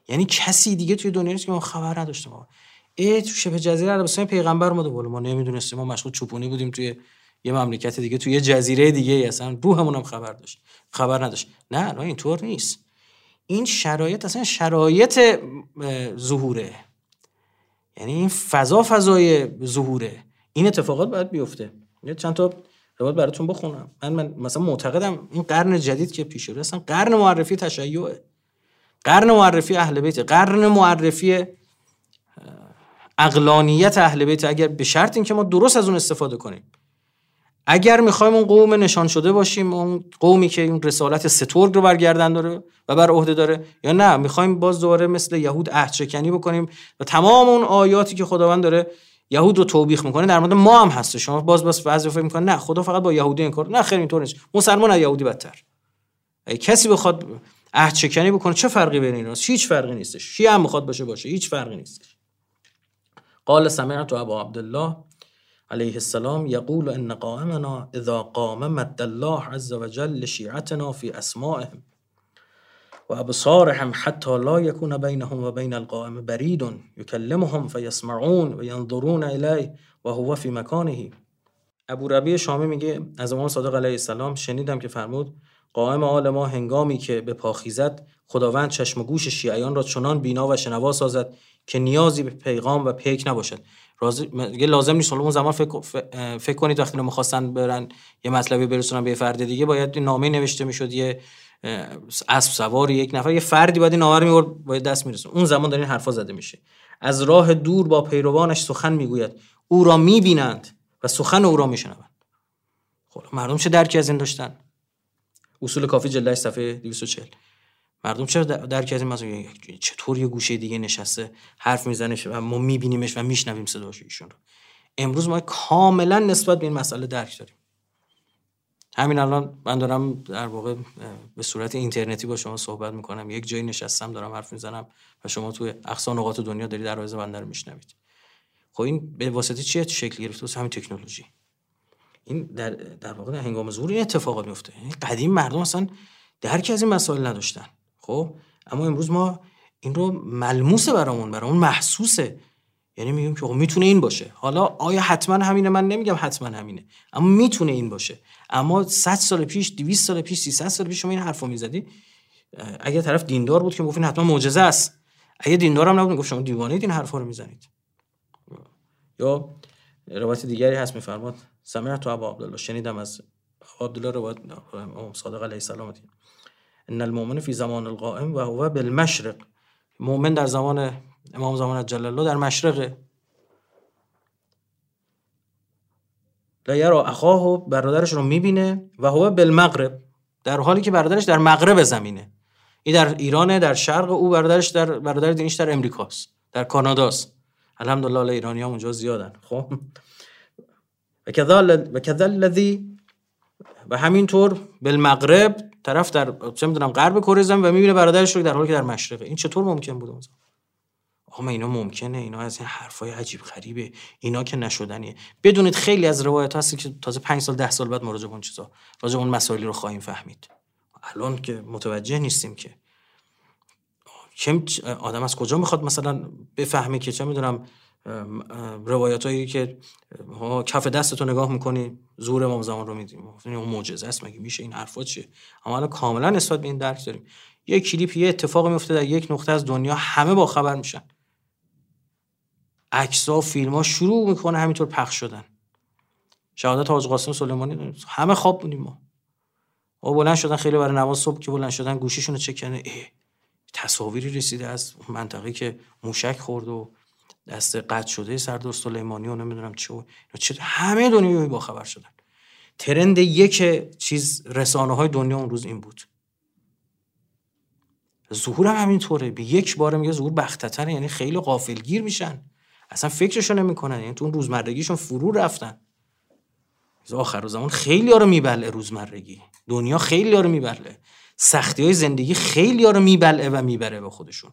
یعنی کسی دیگه توی دنیا نیست که ما خبر نداشته ما ای تو شبه جزیره عربستان پیغمبر اومده بالا. ما نمی‌دونستیم. ما مشغول چوپونی بودیم توی یه مملکت دیگه توی یه جزیره دیگه اصلا روحمون هم خبر داشت. خبر نداشت. نه نه اینطور نیست. این شرایط اصلا شرایط ظهوره. یعنی این فضا فضای ظهوره. این اتفاقات باید بیفته. چند تا روایت براتون بخونم. من, من مثلا معتقدم این قرن جدید که پیش رو اصلا قرن معرفی تشیعه. قرن معرفی اهل بیت قرن معرفی اقلانیت اهل بیت اگر به شرط اینکه ما درست از اون استفاده کنیم. اگر می‌خوایم اون قوم نشان شده باشیم اون قومی که اون رسالت سترگ رو برگردن داره و بر عهده داره یا نه؟ می‌خوایم باز دوباره مثل یهود عهد بکنیم و تمام اون آیاتی که خداوند داره یهود رو توبیخ می‌کنه در مورد ما هم هست شما باز باز بعضی فکر می‌کنه نه خدا فقط با یهودی این کار نه خیر اینطور نیست. مسلمان از یهودی بدتر. اگه کسی بخواد عهد شکنی بکنه چه فرقی بین ایناست هیچ فرقی نیستش. شیعه هم بخواد باشه باشه. هیچ فرقی نیستش. قال سمعت ابو عبدالله علیه السلام یقول ان قائمنا اذا قام مد الله عز وجل لشیعتنا في اسمائهم. و ابصارهم حتی لا یکون بینهم و بین القائم برید یکلمهم فیسمعون و ینظرون الیه و هو فی مکانه. ابو ربیع شامی میگه از امام صادق علیه السلام شنیدم که فرمود قائم آل ما هنگامی که به پاخیزد خداوند چشم و گوش شیعیان را چنان بینا و شنوا سازد که نیازی به پیغام و پیک نباشد. دیگه لازم نیست اون زمان فکر, فکر کنید وقتی می‌خواستن برن یه مطلبی برسونن به فرد دیگه باید نامه نوشته می‌شد یه اسب سوار یک نفر یه فردی باید این نامه رو باید دست میرسون. اون زمان دارین حرفا زده میشه. از راه دور با پیروانش سخن می‌گوید. او را می‌بینند و سخن او را میشنوند. خب مردم چه درکی از این داشتن؟ اصول کافی جلد صفحه 240 مردم چرا درکی از این مثلا چطور یه گوشه دیگه نشسته حرف می‌زنه و ما میبینیمش و میشنویم صداش ایشون رو؟ امروز ما کاملا نسبت به این مسئله درک داریم. همین الان من دارم در واقع به صورت اینترنتی با شما صحبت می‌کنم. یک جایی نشستم دارم حرف می‌زنم و شما توی اقصا نقاط دنیا دارید در بنده رو میشنوید. خب این به واسطه چیه شکل گرفته؟ همین تکنولوژی. این در, در واقع در هنگام ظهور این اتفاقات میفته یعنی قدیم مردم اصلا درکی از این مسائل نداشتن. خب اما امروز ما این رو ملموسه برامون برامون محسوسه. یعنی میگیم که می‌تونه این باشه. حالا آیا حتما همینه؟ من نمیگم حتما همینه. اما می‌تونه این باشه. اما 100 سال پیش 200 سال پیش 300 سال پیش شما این حرفو می‌زدی. اگه طرف دیندار بود که می‌گفت حتما معجزه است. اگه دیندار هم نبود گفت شما دیوانه این حرفا رو می‌زنید. یا روایت دیگری هست میفرماد سمعت تو ابو عبدالله. شنیدم از عبدالله روایت صادق علیه السلام ان المؤمن فی زمان القائم و هو بالمشرق. مؤمن در زمان امام زمان جل الله در مشرقه لا یرا اخاه برادرش رو می‌بینه و هو بالمغرب در حالی که برادرش در مغرب زمینه. این در ایرانه در شرق او برادرش در برادر دینیش در امریکاست در کاناداست. الحمدلله ایرانی ها اونجا زیادن خب؟ و کذال الذی و همینطور بالمغرب طرف در چه می‌دونم غرب کره زمین و می‌بینه برادرش رو در حالی که در مشرقه. این چطور ممکن بوده مثلا آقا اینا ممکنه اینا از این حرفای عجیب غریبه. اینا که نشدنیه. بدونید خیلی از روایت هست که تازه 5 سال 10 سال بعد مراجعه اون چیزا راجع اون مسائلی رو خواهیم فهمید. الان که متوجه نیستیم که آدم از کجا می‌خواد مثلا بفهمه که چه می‌دونم روایت هایی که کف دستتو نگاه می‌کنی زور امام زمان رو میدیم اون معجزه است مگه میشه؟ این حرفا چیه؟ اما الان کاملا نسبت به این درک داریم. یه کلیپ یه اتفاقی میفته در یک نقطه از دنیا همه با خبر میشن. عکس‌ها فیلم ها شروع می‌کنه همینطور پخش شدن. شهادت حاج قاسم سلیمانی همه خواب بودیم ما. او بلند شدن خیلی برای نماز صبح که بلند شدن گوشیشون رو چک کردن. تصاویری رسیده از منطقه که موشک خورد و دست قطع شده سردار سلیمانی و نمی‌دونم چه و چه همه دنیا با خبر شدن. ترند یک چیز رسانه های دنیا اون روز این بود. ظهور هم همینطوره. به یک بار میگه ظهور بختتره یعنی خیلی غافلگیر میشن. اصلا فکرشو نمی‌کنن یعنی تو اون روزمرگیشون فرو رفتن. آخر زمان خیلی ها رو میبله روزمرگی. دنیا خیلی ها رو میبله. سختی های زندگی خیلی ها رو میبلعه و می‌بره به خودشون.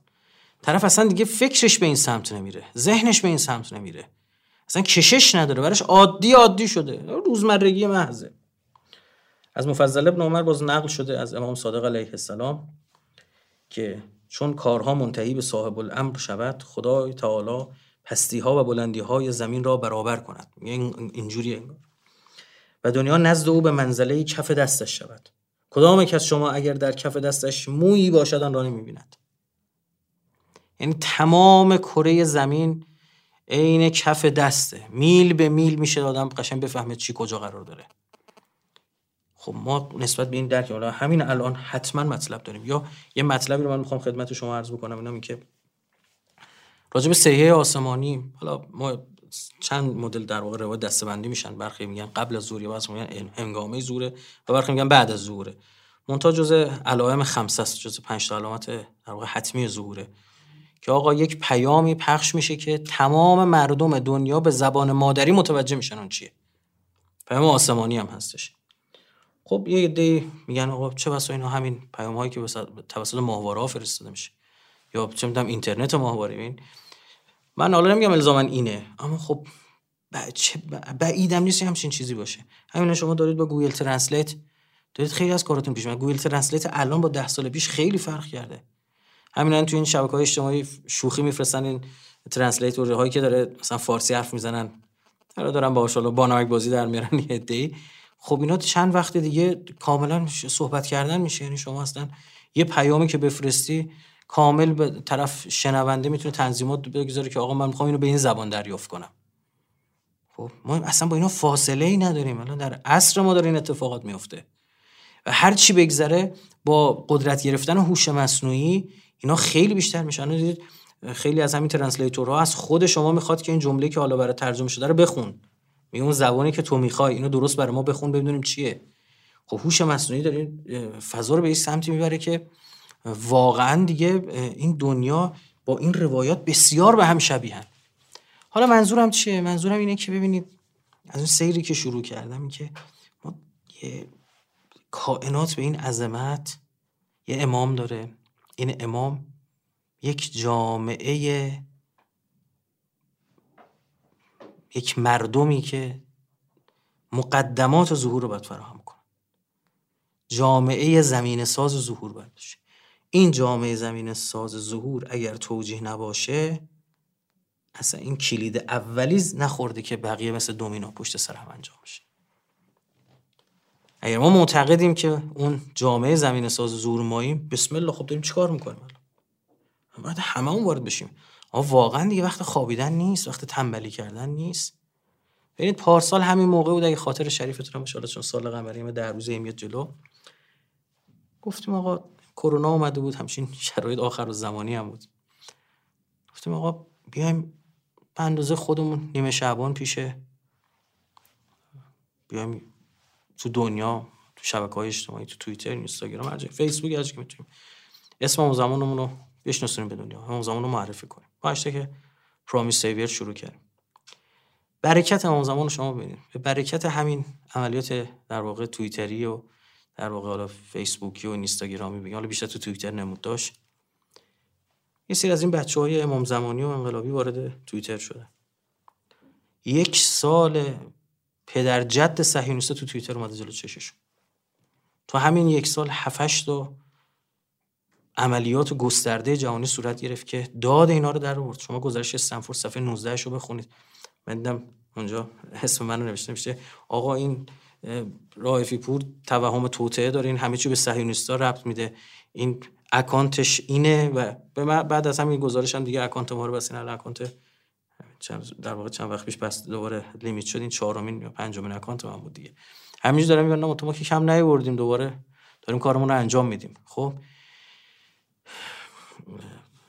طرف اصلا دیگه فکرش به این سمت نمیره. ذهنش به این سمت نمیره. اصلا کشش نداره. برش عادی عادی شده. روزمرگی محضه. از مفضل ابن عمر باز نقل شده از امام صادق علیه السلام که چون کارها منتهی به صاحب الامر شود خدای تعالی پستی ها و بلندی های زمین را برابر کند. اینجوری و دنیا نزد او به منزله کف دستش شود. کدام کس شما اگر در کف دستش مویی باشد آن را نمی‌بیند؟ یعنی تمام کره زمین عین کف دسته. میل به میل میشه آدم قشنگ بفهمه چی کجا قرار داره. خب ما نسبت به این درک حالا همین الان حتما مطلب داریم. یا یه مطلبی رو من می‌خوام خدمت شما عرض بکنم اینم که راجع به سیه آسمانی حالا ما چند مدل در واقع روایت دستبندی میشن برخی میگن قبل از ظهر یا بعد میگن هنگامه ظهر و برخی میگن بعد از ظهر منتها جزء علائم خمسه است جزء پنج علامت در واقع حتمی ظهوره. که آقا یک پیامی پخش میشه که تمام مردم دنیا به زبان مادری متوجه میشن اون چیه. پیام آسمانی هم هستش. خب یه عده میگن آقا چه بسا اینا همین پیام هایی که توسط ماهواره ها فرستاده میشه. یا چه می‌دونم اینترنت ماهواره ببین. من حالا نمیگم الزاما اینه اما خب بعیدم نیست همچین چیزی باشه. همین شما دارید با Google Translate دارید خیلی از کاراتون پیش میاد. Google Translate الان با ده سال پیش خیلی فرق کرده. همین تو این شبکه های اجتماعی شوخی میفرستن این ترنسلیتور هایی که داره مثلا فارسی حرف می‌زنن. حالا دارن با نمک بازی در میارن یه عده‌ای. خب اینا چند وقت دیگه کاملا صحبت کردن میشه. یعنی شما اصلا یه پیامی که بفرستی کامل به طرف شنونده می‌تونه تنظیمات بگذاره که آقا من می‌خوام اینو به این زبان دریافت کنم. خب ما اصلا با اینا فاصله ای نداریم. الان در عصر ما داره این اتفاقات میفته و هر چی بگذره با قدرت گرفتن هوش مصنوعی اینا خیلی بیشتر میشن دیدید خیلی از همین ترنسلیتورها از خود شما می‌خواد که این جمله که حالا برای ترجمه شده رو بخون. میگه اون زبانی که تو می‌خوای اینو درست برای ما بخون ببینیم چیه. خب هوش مصنوعی داره فضا رو به این سمتی می‌بره که واقعا دیگه این دنیا با این روایات بسیار به هم شبیهن حالا منظورم چیه؟ منظورم اینه که ببینید از اون سیری که شروع کردم این که ما یه کائنات به این عظمت یه امام داره. این امام یک جامعه یک مردمی که مقدمات ظهور رو باید فراهم کنه. جامعه زمین ساز ظهور باید این جامعه زمین ساز ظهور اگر توجیه نباشه اصلا این کلید اولی نخورده که بقیه مثل دومینا پشت سر هم انجام بشه. اگر ما معتقدیم که اون جامعه زمین ساز زور ماییم بسم الله خب داریم چیکار می‌کنیم باید همه اون وارد بشیم. آ واقعا دیگه وقت خوابیدن نیست وقت تنبلی کردن نیست. ببینید پارسال همین موقع بود اگه خاطر شریفتون ان چون سال قمری در روزه میاد جلو گفتیم آقا کرونا اومده بود همچین شرایط آخر و زمانی هم بود. گفتیم آقا بیایم به اندازه خودمون نیمه شعبان پیشه بیایم تو دنیا تو شبکه های اجتماعی تو توییتر اینستاگرام هر فیسبوک هر که می‌تونیم. اسم اون زمانمون رو بشناسونیم به دنیا اون زمان رو معرفی کنیم. با که پرامیس سیویر شروع کردیم. برکت اون زمان شما ببینید. به برکت همین عملیات در واقع توییتری و در واقع حالا فیسبوکی و اینستاگرامی بگیم حالا بیشتر تو توییتر نمود داشت. یه سری از این بچه های امام زمانی و انقلابی وارد توییتر شده یک سال پدر جد صهیونیست تو توییتر اومده جلو چششون تو همین یک سال هفتش تا عملیات گسترده جهانی صورت گرفت که داد اینا رو در آورد. شما گزارش استنفورد صفحه 19 رو بخونید. من دیدم اونجا اسم منو نوشته میشه آقا این رائفی پور توهم توطئه داره. این همه چی به صهیونیستا ربط میده. این account ش اینه و به بعد از همین گزارش هم دیگه account ما رو بستن این account. در واقع چند وقت پیش بس دوباره لیمیت شد. این چهارمین یا پنجمین اکانت من بود دیگه. همینجوری دارم میگم ما که کم نیوردیم دوباره. داریم کارمون رو انجام میدیم. خب؟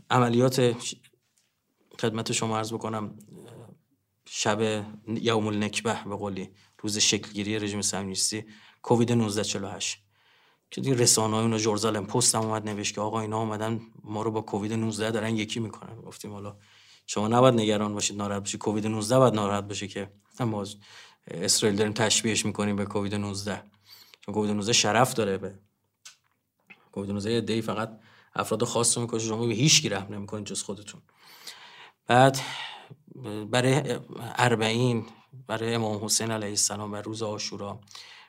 عملیات خدمت شما عرض بکنم شب یوم النکبه به قولی. روز شکلگیری رژیم صهیونیستی کووید 1948 که دیگه رسانه های اونو جورزالم پست هم اومد نوشت که آقا اینا اومدن ما رو با کووید 19 دارن یکی می‌کنن. گفتیم حالا شما نباید نگران باشید ناراحت باشید. کووید 19 باید ناراحت باشه که ما اسرائیل داریم تشبیهش می‌کنیم به کووید 19 چون کووید 19 شرف داره به کووید 19 دی فقط افراد خاص رو می‌کشه. شما به هیچ کی نمی‌کنید جز خودتون. بعد برای اربعین برای امام حسین علیه السلام بر روز آشورا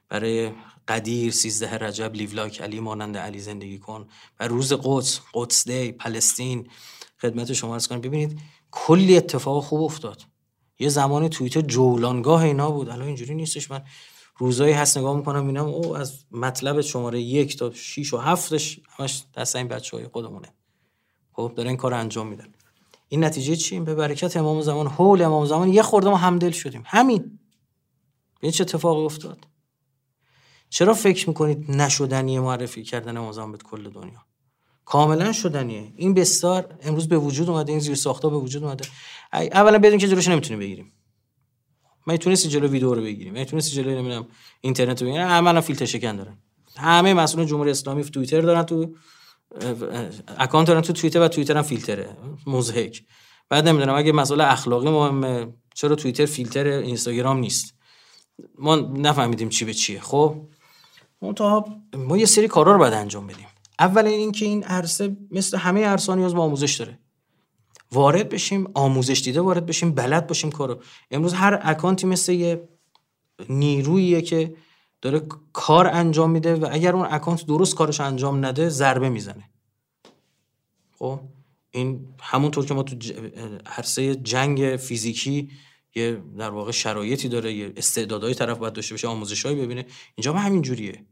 برای قدیر سیزده رجب لیولاک علی مانند علی زندگی کن و روز قدس قدس دی پلستین خدمت شما ارز کنم. ببینید کلی اتفاق خوب افتاد. یه زمان توییتر جولانگاه اینا بود. الان اینجوری نیستش. من روزایی هست نگاه می‌کنم ببینم او از مطلب شماره یک تا شیش و هفتش همش دست این بچه های خودمونه. خب داره این کار انجام میدن این نتیجه چی؟ به برکت امام زمان حول امام زمان یه خورده ما همدل شدیم. همین. این چه اتفاقی افتاد؟ چرا فکر می‌کنید نشدنی معرفی کردن امام زمان به کل دنیا؟ کاملا شدنیه. این بستار امروز به وجود اومده این زیر ساختا به وجود اومده. اولا بدون که جلوش نمی‌تونیم بگیریم. ما تونستی جلو ویدیو رو بگیریم. ما تونستی جلو نمی‌دونم اینترنت رو بگیریم. همه فیلتر شکن دارن. همه مسئولان جمهوری اسلامی تو توییتر دارن تو اکانت دارن تو توییتر و توییتر هم فیلتره. مزهک بعد نمی‌دونم اگه مسئله اخلاقی مهمه چرا توییتر فیلتر اینستاگرام نیست؟ ما نفهمیدیم چی به چیه. خب تا ما یه سری کارا رو باید انجام بدیم. اول اینکه این عرصه مثل همه عرصه نیاز به آموزش داره. وارد بشیم آموزش دیده وارد بشیم بلد باشیم کارو. امروز هر اکانتی مثل یه نیروییه که داره کار انجام میده و اگر اون اکانت درست کارش انجام نده ضربه می‌زنه. خب؟ این همونطور که ما تو عرصه جنگ فیزیکی یه در واقع شرایطی داره یه استعدادهای طرف باید داشته باشه آموزشهایی ببینه. اینجا هم همین جوریه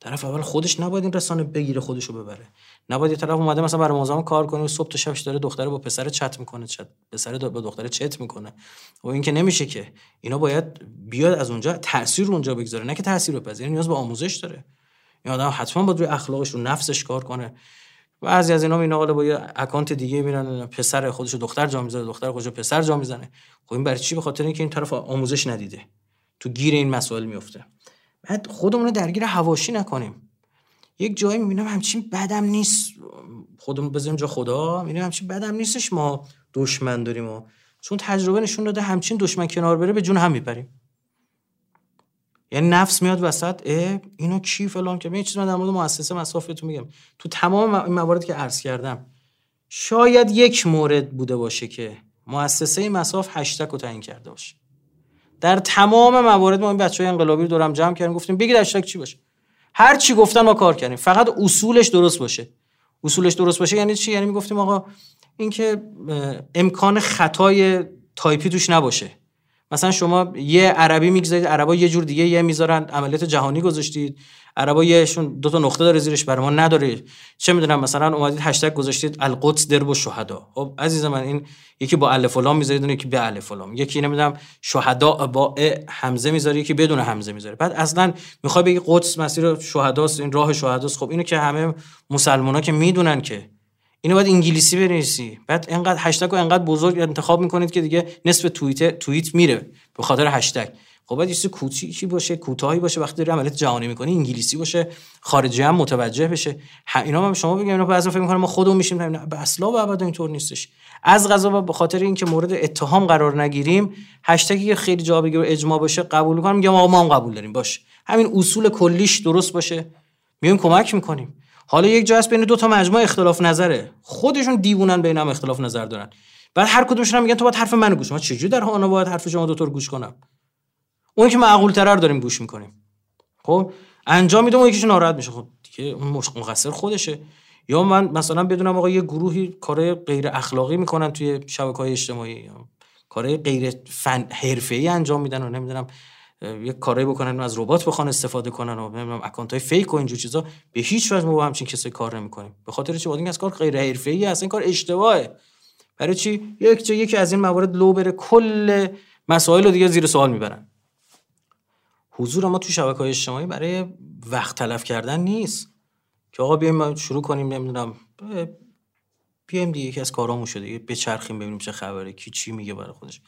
طرف اول خودش نباید این رسانه بگیره خودشو ببره. نباید یه طرف اومده مثلا برای موزام کار کنه و صبح تا شبش داره دختره با پسر چت می‌کنه چت پسر با دختره چت می‌کنه. و این که نمیشه که اینا باید بیاد از اونجا تاثیر اونجا بگذاره نه که تاثیر بپذیره نیاز به آموزش داره. این آدم حتما باید روی اخلاقش رو نفسش کار کنه. بعضی از اینا اینا با یه اکانت دیگه میرن پسر خودش دختر جا می‌ذاره دختر خودش پسر جا می‌زنه. خب این برای چی؟ به خاطر اینکه این طرف آموزش ندیده. تو گیر این مسائل میفته بعد خودمون رو درگیر هواشی نکنیم. یک جایی می‌بینم همچین بدم نیست. خودمون بذاریم جا خدا. می‌بینم همچین بدم نیستش ما دشمن داریم و چون تجربه نشون داده همچین دشمن کنار بره به جون هم میپریم یعنی نفس میاد وسط اه اینو کی فلان که یه چیز من در مورد مؤسسه مسافرتون میگم. تو تمام این مواردی که عرض کردم شاید یک مورد بوده باشه که مؤسسه مساف هشتگ رو تعیین کرده باشه. در تمام موارد ما این بچه های انقلابی رو دورم جمع کردیم گفتیم بگید هشتگ چی باشه؟ هر چی گفتن ما کار کردیم. فقط اصولش درست باشه. اصولش درست باشه یعنی چی؟ یعنی می‌گفتیم آقا اینکه امکان خطای تایپی توش نباشه. مثلا شما یه عربی می‌گذارید عربا یه جور دیگه یه می‌ذارن عملیات جهانی گذاشتید عربا یهشون دو تا نقطه داره زیرش برای ما نداره. چه می‌دونم مثلا اومدید هشتگ گذاشتید القدس درب الشهدا. خب عزیز من این یکی با الف لام می‌ذارید یکی به الف لام. یکی نمی‌دونم شهدا با همزه می‌ذاری یکی بدون همزه می‌ذاره. بعد اصلا می‌خوای بگی قدس مسیر شهداست این راه شهداست. خب اینو که همه مسلمونا که می‌دونن که اینو باید انگلیسی بنویسی. بعد انقدر هشتگ رو انقدر بزرگ انتخاب می‌کنید که دیگه نصف توییت توییت میره به خاطر هشتگ. خب باید یه کوچیکی باشه کوتاهی باشه. وقتی داری عملیات جهانی می‌کنی انگلیسی باشه خارجی هم متوجه بشه. اینا هم شما بگم اینا بعضی فکر می‌کنن ما خودمون میشیم. به اصلا و ابدا اینطور نیستش. از غذا به خاطر اینکه مورد اتهام قرار نگیریم هشتگی خیلی جا بگیره اجماع باشه قبول کنیم میگم ما هم قبول داریم. باشه همین اصول کلیش درست باشه. میایم کمک می‌کنیم. حالا یک جا هست بین دو تا مجموعه اختلاف نظره. خودشون دیوونن بین هم اختلاف نظر دارن. بعد هر کدومشون میگن تو باید حرف منو گوش ما چجوری در آنها باید حرف شما دو تا گوش کنم؟ اون که معقول ترر داریم گوش می‌کنیم. خب؟ انجام میدم اون یکیش ناراحت میشه. خب دیگه مقصر خودشه. یا من مثلا بدونم آقا یه گروهی کار غیر اخلاقی می‌کنن توی شبکه های اجتماعی یا کار غیر فن حرفه‌ای انجام میدن و نمی‌دونم یه کاری بکنن از ربات بخوان استفاده کنن و نمی‌دونم اکانت های فیک و اینجور چیزا. به هیچ وجه ما با همچین کسایی کار نمی‌کنیم. به خاطر چی؟ این از کار غیر حرفه‌ای هست این کار اشتباهه. برای چی؟ یک یکی از این موارد لو بره کل مسائل رو دیگه زیر سوال می‌برن. حضور ما تو شبکه های اجتماعی برای وقت تلف کردن نیست. که آقا بیایم شروع کنیم نمی‌دونم بیایم دیگه یکی از کارامون شده. بچرخیم ببینیم چه خبره کی چی میگه برای خودش.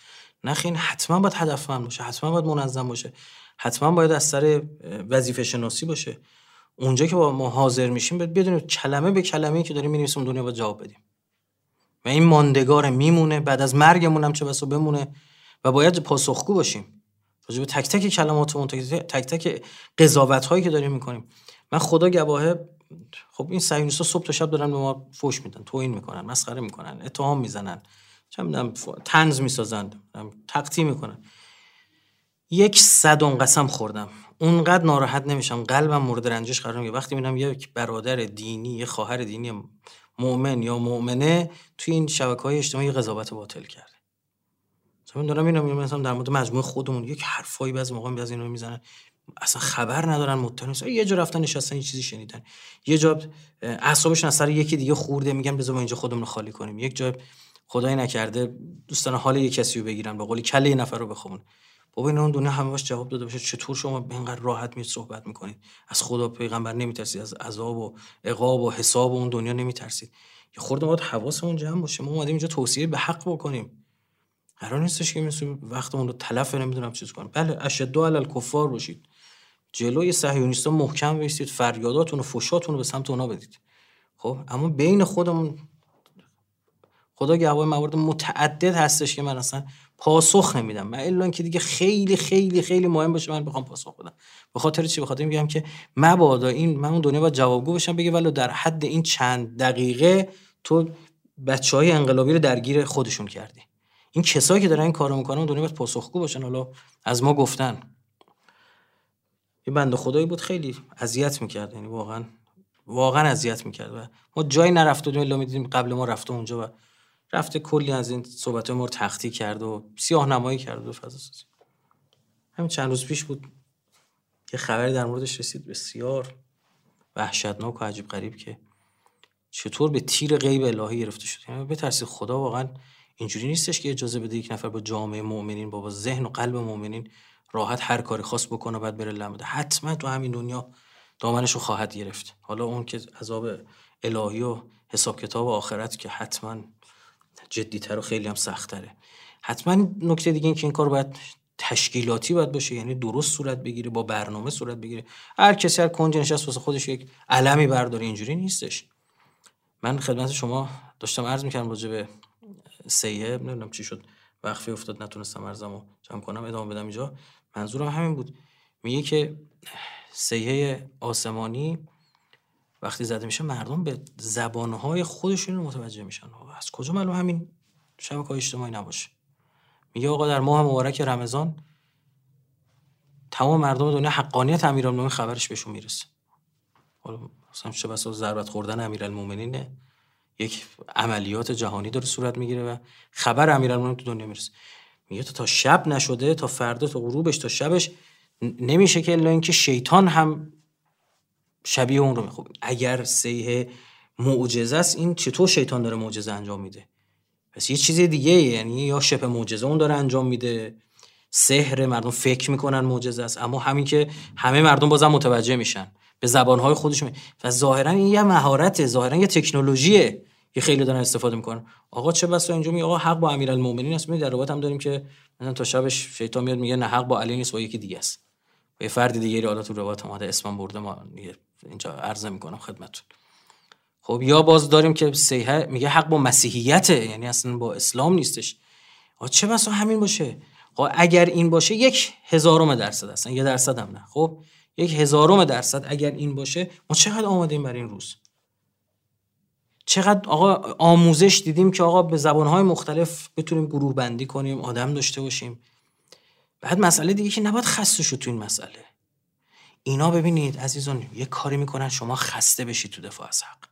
نخین حتما باید هدفمند باشه حتما باید منظم باشه حتما باید از سر وظیفه شناسی باشه. اونجا که با ما حاضر میشیم بدونیم کلمه به کلمه که داریم می‌نویسیم دنیا باید جواب بدیم. و این ماندگار میمونه بعد از مرگمون هم چه بسا بمونه و باید پاسخگو باشیم. راجع به تک تک کلماتمون تک تک قضاوت هایی که داریم می‌کنیم. من خدا گواهه خب این صهیونیست‌ها صبح تا شب دارن به ما فوش میدن توهین می‌کنن مسخره می‌کنن اتهام می‌زنن. چه می‌دونم تنز می‌سازند تقطی می‌کنن یک صدم قسم خوردم. اونقدر ناراحت نمیشم. قلبم مورد رنجش قرار می‌گیره. وقتی می‌بینم یک برادر دینی یه خواهر دینی مؤمن یا مؤمنه توی این شبکه های اجتماعی قضاوت باطل کرده. مثلا دارم اینو مثلا در مورد مجموعه خودمون. یک حرفایی بعضی موقع از اینو می‌زنن. اصلا خبر ندارن مطمئن یه جا رفتن نشستن یه چیزی شنیدن. یه جا اعصابشون از سر یکی دیگه خورده میگن بذار ما اینجا خودمون رو خالی کنیم. یک جا خدای نکرده دوستان حال یه کسی رو بگیرن به قولی کله یه نفر رو بخوون بابا این اون دنیا همه باش جواب داده باشه چطور شما اینقدر راحت می صحبت می‌کنید؟ از خدا پیغمبر نمیترسید از عذاب و عقاب و حساب و اون دنیا نمیترسید. یه خورده باید حواسمون جمع باشه. ما اومدیم اینجا توصیه به حق بکنیم. قرار نیستش که مثل وقتمون رو تلف نمی‌دونم چیز کنیم. بله اشد علی الکفار باشید. جلوی صهیونیستا محکم بیستید فریاداتون و فشاتون رو به سمت اونا بدید. خب اما بین خودمون خدا گواه موارد متعدد هستش که من اصلا پاسخ نمیدم. من الا که دیگه خیلی خیلی خیلی مهم باشه من بخوام پاسخ بدم. به خاطر چی؟ به خاطر میگم که مبادا این من اون دنیا باید جوابگو بشم بگه ولی در حد این چند دقیقه تو بچه های انقلابی رو درگیر خودشون کردی. این کسایی که دارن این کارو می‌کنن اون دنیا باید پاسخگو باشن. حالا از ما گفتن. یه بنده خدایی بود خیلی اذیت می‌کرد یعنی واقعا واقعا اذیت می‌کرد و ما جایی نرفته بودیم الا می‌دیدیم قبل ما رفته اونجا و رفته کلی از این صحبت ما رو تختی کرد و سیاه نمایی کرد و فضا سازی. همین چند روز پیش بود یه خبری در موردش رسید. بسیار وحشتناک و عجیب غریب که چطور به تیر غیب الهی گرفته شد. یعنی بترسید خدا واقعا اینجوری نیستش که اجازه بده یک نفر با جامعه مؤمنین با, با ذهن و قلب مؤمنین راحت هر کاری خاص بکنه بعد بره لمده حتما تو همین دنیا دامنش رو خواهد گرفت. حالا اون که عذاب الهی و حساب کتاب و آخرت که حتما جدیتر و خیلی هم سختره. حتما نکته دیگه این که این کار باید تشکیلاتی باید باشه یعنی درست صورت بگیره با برنامه صورت بگیره. هر کسی هر کنج نشست واسه خودش یک علمی برداره اینجوری نیستش. من خدمت شما داشتم عرض می‌کردم راجع به سیه نمی‌دونم چی شد. وقفی افتاد نتونستم ارزمو جمع کنم ادامه بدم اینجا. منظورم همین بود. میگه که سیه آسمانی وقتی زده میشه مردم به زبانهای خودشون متوجه میشن. از کجا معلوم همین شبکه اجتماعی نباشه؟ میگه آقا در ماه مبارک رمضان تمام مردم دنیا حقانیت امیرالمومنین خبرش بهشون می‌رسه. حالا مثلا چه بسا ضربت خوردن امیرالمومنینه یک عملیات جهانی داره صورت می‌گیره و خبر امیرالمومنین تو دنیا می‌رسه. میگه تا شب نشده تا فردا تا غروبش تا شبش نمیشه که الا اینکه شیطان هم شبیه اون رو میخوب اگر سیه معجزه است. این چطور شیطان داره معجزه انجام میده؟ پس یه چیز دیگه یعنی یا شپ معجزه اون داره انجام میده. سحر مردم فکر می‌کنن معجزه است. اما همین که همه مردم بازم متوجه میشن. به زبانهای خودشون. و ظاهرا این یه مهارت ظاهرا یه تکنولوژیه که خیلی دارن استفاده می‌کنن. آقا چه بسا اینجا می آقا حق با امیرالمومنین است. در روایت هم داریم که مثلا تا شبش شیطان میاد میگه نه حق با علی نیست با یکی دیگه است. و یه فرد دیگه حالا تو روایت اومده اسمم برده ما اینجا عرضه می‌کنم خدمتتون. خب یا باز داریم که سیحه میگه حق با مسیحیته یعنی اصلا با اسلام نیستش. چه بسا همین باشه؟ خب اگر این باشه یک هزارم درصد هستن یه درصد هم نه. خب یک هزارم درصد اگر این باشه ما چقدر آماده برای این روز؟ چقدر آقا آموزش دیدیم که آقا به زبانهای مختلف بتونیم گروه بندی کنیم آدم داشته باشیم. بعد مسئله دیگه که نباید خسته شد تو این مسئله. اینا ببینید عزیزان یه کاری می‌کنن شما خسته بشید تو دفاع از حق.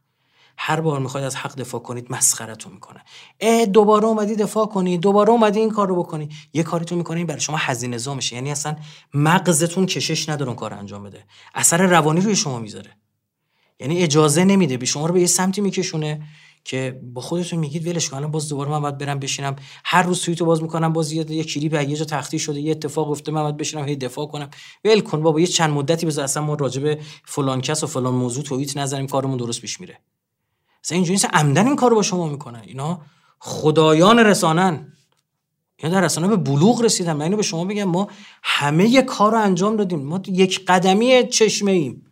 هر بار می‌خواید از حق دفاع کنید مسخرتون می‌کنه. اه دوباره اومدی دفاع کنی دوباره اومدی این کار رو بکنی. یه کاری تو می‌کنی برای شما هزینه زا میشه. یعنی اصلا مغزتون کشش نداره کار انجام بده. اثر روانی روی شما می‌ذاره. یعنی اجازه نمیده. به شما رو به یه سمتی میکشونه که با خودتون میگید ولش کن باز دوباره من باید برم بشینم. هر روز سویتو باز می‌کنم باز یه, یه کلیپ یه جا تختی شده یه اتفاق افتاده من باید بشینم هی دفاع کنم. ول کن بابا یه چند مدتی بذار اصلا ما راجع به فلان کس و فلان موضوع توییت نظریم کارمون درست پیش میره. مثلا اینجوری نیست. عمدن این کارو با شما می‌کنن. اینا خدایان رسانن. اینا در رسانه به بلوغ رسیدن. من اینو به شما بگم ما همه کار رو انجام دادیم. ما یک قدمی چشمه ایم.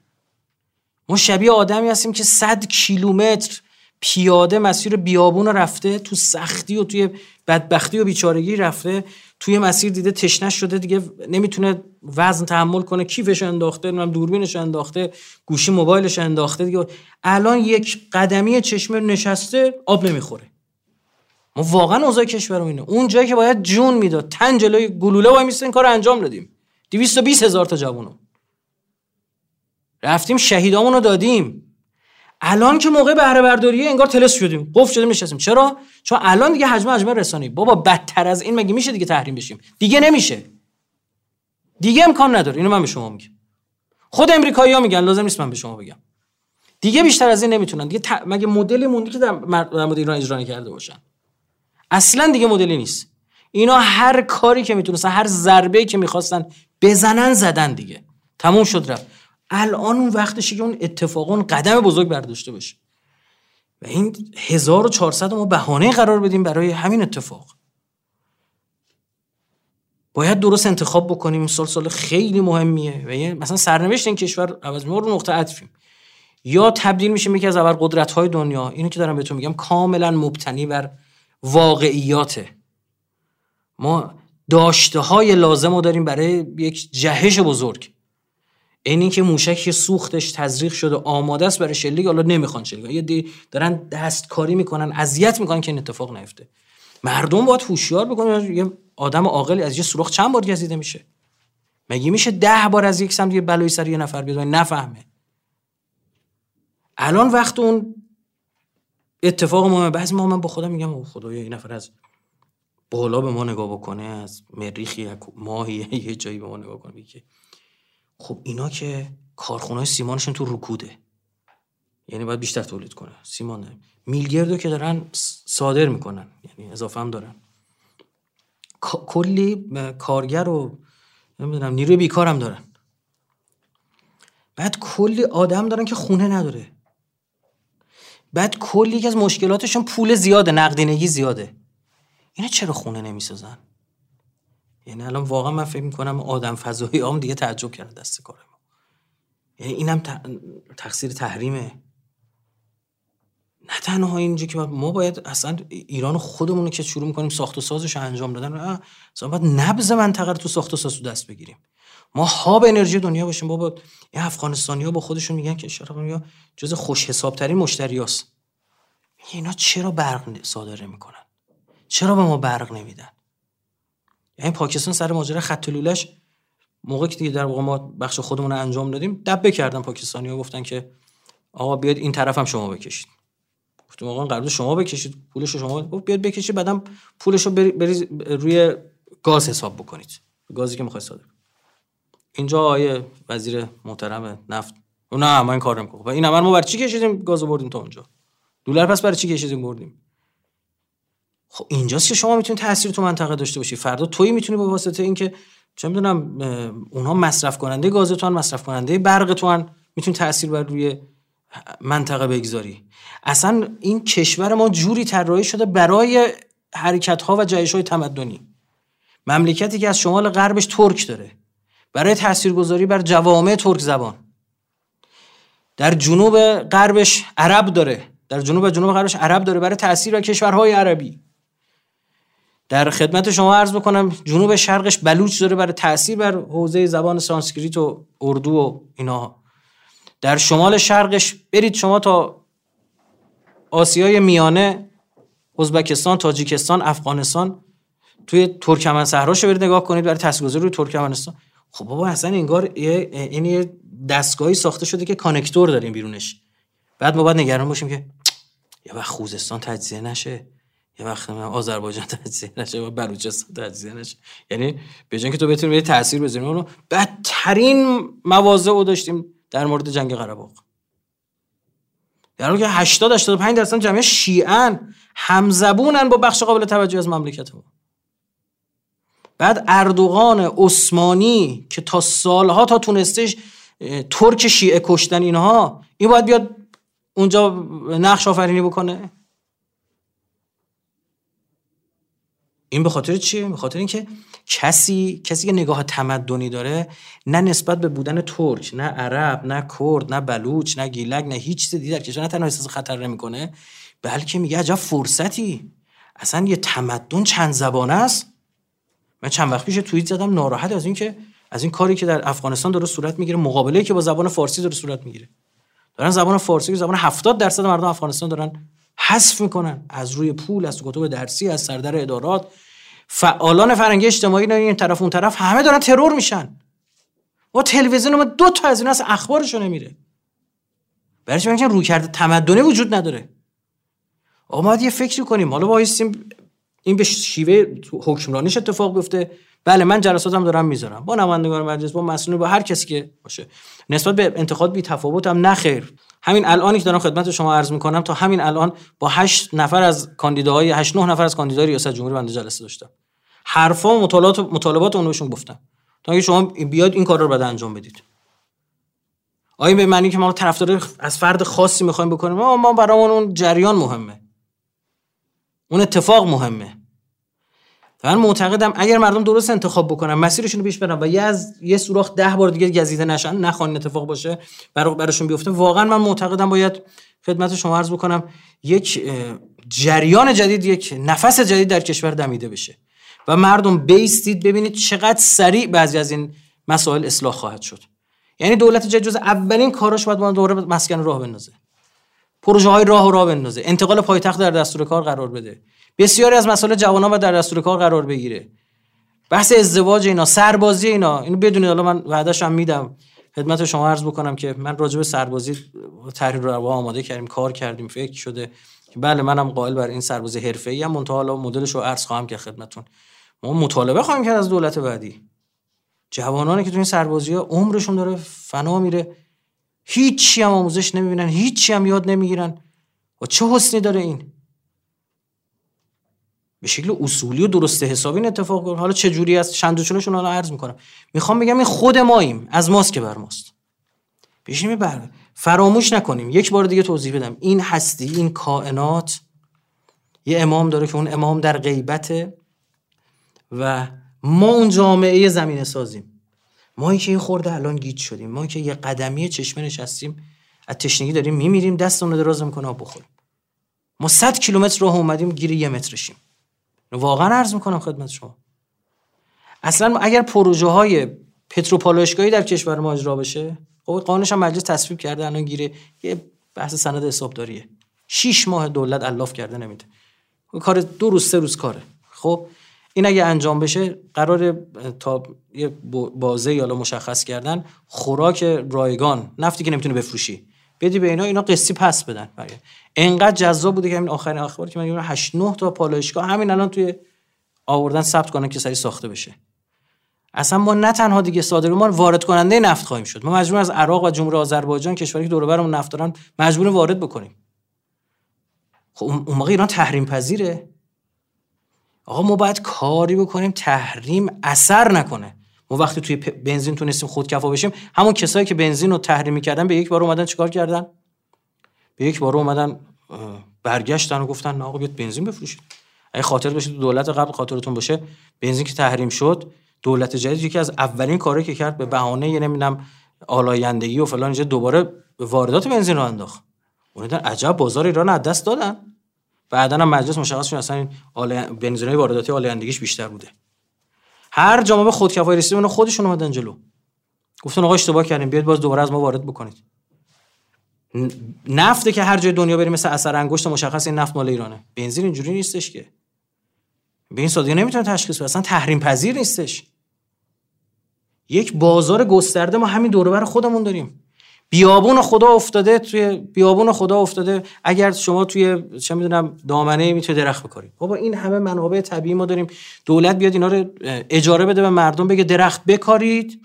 ما شبیه آدمی هستیم که صد کیلومتر پیاده مسیر بیابون رفته تو سختی و توی بدبختی و بیچارگی رفته. توی مسیر دیده تشنش شده دیگه نمی‌تونه وزن تحمل کنه کیفش انداخته نمی‌دونم دوربینش انداخته گوشی موبایلش انداخته دیگه. الان یک قدمی چشمه نشسته آب نمی‌خوره. ما واقعا اوضاع کشورم اینه. اون جایی که باید جون می‌داد تن جلوی گلوله وای این کار انجام دادیم. 220 هزار تا جوونو. رفتیم شهیدامون دادیم. الان که موقع بهره برداریه انگار تلس شدیم قفل شدیم نشستیم. چرا؟ چون الان دیگه حجم حجم رسانی بابا بدتر از این مگه میشه دیگه تحریم بشیم؟ دیگه نمیشه. دیگه امکان نداره. اینو من به شما میگم. خود امریکایی‌ها میگن لازم نیست من به شما بگم. دیگه بیشتر از این نمی‌تونن. دیگه ت... مگه مدلی موندی که در مورد ایران اجرا کرده باشن؟ اصلا دیگه مدلی نیست. اینا هر کاری که می‌تونستن هر ضربه که می‌خواستن بزنن زدن دیگه. تموم شد رفت. الان اون وقتشه که اون اتفاق اون قدم بزرگ برداشته باشه. و این 1400 ما بهانه قرار بدیم برای همین اتفاق. باید درست انتخاب بکنیم. سال سال خیلی مهمیه. و مثلا سرنوشت این کشور عوض رو نقطه عطفیم. یا تبدیل میشه یکی از اول قدرت های دنیا. اینو که دارم بهتون میگم کاملا مبتنی بر واقعیاته. ما داشته های لازم رو داریم برای یک جهش بزرگ. این که موشک سوختش تزریق شده آماده است برای شلیک حالا نمی‌خوان شلیک. یه دارن دستکاری می‌کنن اذیت می‌کنن که این اتفاق نیفته. مردم باید هوشیار بکنن. یه آدم عاقلی از یه سوراخ چند بار گزیده میشه؟ مگه میشه ده بار از یک سمت یه بلایی سر یه نفر بیاد؟ نفهمه. الان وقت اون اتفاق مهمه. بعضی ما من با خودم میگم خدایا این نفر از بالا به ما نگاه بکنه از مریخی ماهی یه جایی به ما نگاه کنه. خب اینا که کارخونه سیمانشون تو رکوده. یعنی باید بیشتر تولید کنه. سیمان میلگردو که دارن صادر می‌کنن. یعنی اضافه هم دارن. کلی کارگر و نمی‌دونم نیروی بیکار هم دارن. بعد کلی آدم دارن که خونه نداره. بعد کلی که از مشکلاتشون پول زیاده نقدینگی زیاده. اینا چرا خونه نمی‌سازن؟ یعنی الان واقعا من فکر می‌کنم آدم فضایی هم دیگه تعجب کرده دست کار ما. یعنی اینم تقصیر تحریمه. نه تنها اینجا که ما باید اصلا ایران خودمون که شروع می‌کنیم ساخت و سازش انجام دادن اصلا باید نبز منطقه رو تو ساخت و ساز دست بگیریم. ما هاب انرژی دنیا باشیم بابا. این افغانستانی ها با خودشون میگن که شرق جز خوش حساب ترین مشتریاست. اینا چرا برق صادره می‌کنن؟ چرا به ما برق نمیدن؟ یعنی پاکستان سر ماجرا خط لولش موقعی که دیگه در واقع ما بخش خودمون رو انجام دادیم دبه کردن پاکستانی ها گفتن که آقا بیاد این طرف هم شما بکشید. گفتم آقا قرارداد شما بکشید پولش شما گفت بیاد بکشید بعدم پولش رو بری, روی گاز حساب بکنید. گازی که می‌خواد صادر اینجا آیه وزیر محترم نفت نه ما این کار نمی‌کنم. و این ما برای چی کشیدیم؟ گاز بردیم تا اونجا. دلار پس برای چی کشیدیم؟ بردیم. خب اینجاست که شما می‌تونید تاثیر تو منطقه داشته باشی. فردا توی می‌تونی به واسطه اینکه چه می‌دونم اونها مصرف کننده گاز تو مصرف کننده برق تو می‌تونی تاثیر بر روی منطقه بگذاری. اصلا این کشور ما جوری طراحی شده برای حرکت ها و جایش های تمدنی. مملکتی که از شمال غربش ترک داره. برای تاثیرگذاری بر جوامع ترک زبان. در جنوب غربش عرب داره. در جنوب جنوب غربش عرب داره. برای تاثیر و کشورهای عربی. در خدمت شما عرض بکنم جنوب شرقش بلوچ داره برای تاثیر بر حوزه زبان سانسکریت و اردو و اینا. در شمال شرقش برید شما تا آسیای میانه ازبکستان تاجیکستان افغانستان توی ترکمن صحراشو برید نگاه کنید برای تاثیرگذاری روی ترکمنستان. خب بابا اصلا انگار این یه دستگاهی ساخته شده که connector داریم بیرونش. بعد ما باید نگران باشیم که یه وقت خوزستان تجزیه نشه. یه وقت من آذربایجان تجزیه نشه و بلوچستان تجزیه نشه. یعنی به که تو بتونی به تاثیر بزنی اونو بدترین مواضع رو داشتیم در مورد جنگ قره باغ در حالی که 80 85 درصد جمعیت شیعن همزبونن با بخش قابل توجه از مملکت ما بعد اردوغان عثمانی که تا سالها تا تونستش ترک شیعه کشتن اینها این باید بیاد اونجا نقش آفرینی بکنه؟ این به خاطر چیه به خاطر اینکه کسی کسی که نگاه تمدنی داره نه نسبت به بودن ترک نه عرب نه کرد نه بلوچ نه گیلک نه هیچ چیز دیگر کشور نه تنها احساس خطر نمی‌کنه بلکه میگه عجب فرصتی. اصلا یه تمدن چند زبانه است. من چند وقت پیش توییت زدم ناراحت از اینکه از این کاری که در افغانستان داره صورت می‌گیره مقابله که با زبان فارسی داره صورت می‌گیره. دارن زبان فارسی زبان 70 درصد مردم افغانستان دارن حذف می‌کنن از روی پول از کتب درسی از سردر ادارات. فعالان فرنگی اجتماعی این طرف اون طرف همه دارن ترور میشن. و تلویزیون ما دو تا از این از اخبارشو نمیره. برای چون روی کرده تمدنی وجود نداره. ما یه فکری کنیم. حالا وایسیم این به شیوه حکمرانیش اتفاق بیفته. بله من جلساتم دارم می‌ذارم. با نمایندگان مجلس با مسئولین با هر کسی که باشه. نسبت به انتقاد بی تفاوتم نخیر همین الانی که دارم خدمت شما عرض می‌کنم تا همین الان با 8 نفر از کاندیداهای 8 9 نفر از کاندیدای ریاست جمهوری بنده جلسه داشتم. حرفا و مطالبات مطالبات اون بهشون گفتم. تا اینکه شما بیاد این کار رو بعد انجام بدید. آیا به معنی که ما طرفدار از فرد خاصی می‌خوایم بکنیم؟ ما برامون اون جریان مهمه. اون اتفاق مهمه. من معتقدم اگر مردم درست انتخاب بکنن مسیرشون رو پیش برن و یه از یه سوراخ ده بار دیگه گزیده نشن نخوان اتفاق باشه برای براشون بیفته. واقعا من معتقدم باید خدمت شما عرض بکنم یک جریان جدید یک نفس جدید در کشور دمیده بشه و مردم بیستید ببینید چقدر سریع بعضی از این مسائل اصلاح خواهد شد. یعنی دولت جدید جز اولین کاراش باید دوره مسکن راه بندازه. پروژه های راه و راه بندازه. انتقال پایتخت در دستور کار قرار بده. بسیاری از مسائل جوانان و در دستور کار قرار بگیره. بحث ازدواج اینا سربازی اینا اینو بدونید. حالا من وعده‌ش هم میدم. خدمت شما عرض بکنم که من راجع به سربازی تحریر رو آماده کردیم کار کردیم فکر شده. که بله منم قائل بر این سربازی حرفه‌ای ام منتها حالا مدلش رو عرض خواهم کرد خدمتتون. ما مطالبه خواهیم کرد از دولت بعدی. جوانانی که تو این سربازی ها عمرشون داره فنا میره. هیچی هم آموزش نمی‌بینن هیچی هم یاد نمی‌گیرن. و چه حسنی داره این؟ به شکل اصولی و درست حسابی این اتفاق حالا چه جوری است؟ چند چونشون حالا عرض می‌کنم. می‌خوام بگم این خود ماییم. از ماست که بر ماست. بشیم بر. فراموش نکنیم. یک بار دیگه توضیح بدم. این هستی این کائنات یه امام داره که اون امام در غیبته و ما اون جامعه زمین سازیم. ما که یه خورده الان گیج شدیم. ما که یه قدمی چشمه نشستیم. از تشنگی داریم میمیریم. دستمون رو دراز می‌کنه بخوریم. ما 100 کیلومتر راه اومدیم گیر یه مترشیم واقعا عرض می‌کنم خدمت شما. اصلا اگر پروژه های پتروپالایشگاهی در کشور ما اجرا بشه خب قانونش هم مجلس تصویب کرده الان گیره یه بحث سند حسابداریه. 6 ماه دولت الاف کرده نمیده. کار دو روز سه روز کاره. خب این اگه انجام بشه قرار تا یه بازه یا مشخص کردن خوراک رایگان نفتی که نمی‌تونه بفروشی. بدی به اینا اینا قسطی پس بدن انقدر جذاب بوده که همین آخرین اخبار که من 8 9 تا پالایشگاه همین الان توی آوردن ثبت کنن که سری ساخته بشه. اصلا ما نه تنها دیگه صادر ما وارد کننده نفت خواهیم شد. ما مجبور از عراق و جمهوری آذربایجان کشوری که دور برمون نفت دارن مجبور وارد بکنیم. خب اون موقع ایران تحریم پذیره آقا ما باید کاری بکنیم تحریم اثر نکنه. وقتی توی بنزین تونستیم خودکفا بشیم همون کسایی که بنزین رو تحریم کردن به یک بار اومدن چیکار کردن؟ به یک بار اومدن برگشتن و گفتن آقا بیاد بنزین بفروشید اگه خاطر باشه دولت قبل خاطرتون باشه بنزین که تحریم شد دولت جدید یکی از اولین کاری که کرد به بهانه یه نمی‌دونم آلایندگی و فلان اینجا دوباره واردات بنزین رو انداخت. اون عجب بازار ایران از دست دادن. بعدا هم مجلس مشخص شد اصلا این بنزینای وارداتی آلایندگیش بیشتر بوده. هر جا ما به خودکفایی رسیدیم اونها خودشون اومدن جلو. گفتن آقا اشتباه کردیم بیاید باز دوباره از ما وارد بکنید. نفته که هر جای دنیا بریم مثل اثر انگشت مشخص این نفت مال ایرانه. بنزین اینجوری نیستش که. به این سادگی نمی‌تونه تشخیص بده اصلا تحریم پذیر نیستش. یک بازار گسترده ما همین دور بر خودمون داریم. بیابون خدا افتاده توی بیابون خدا افتاده. اگر شما توی چه می‌دونم دامنه می‌تونه درخت بکارید بابا این همه منابع طبیعی ما داریم. دولت بیاد اینا رو اجاره بده به مردم بگه درخت بکارید.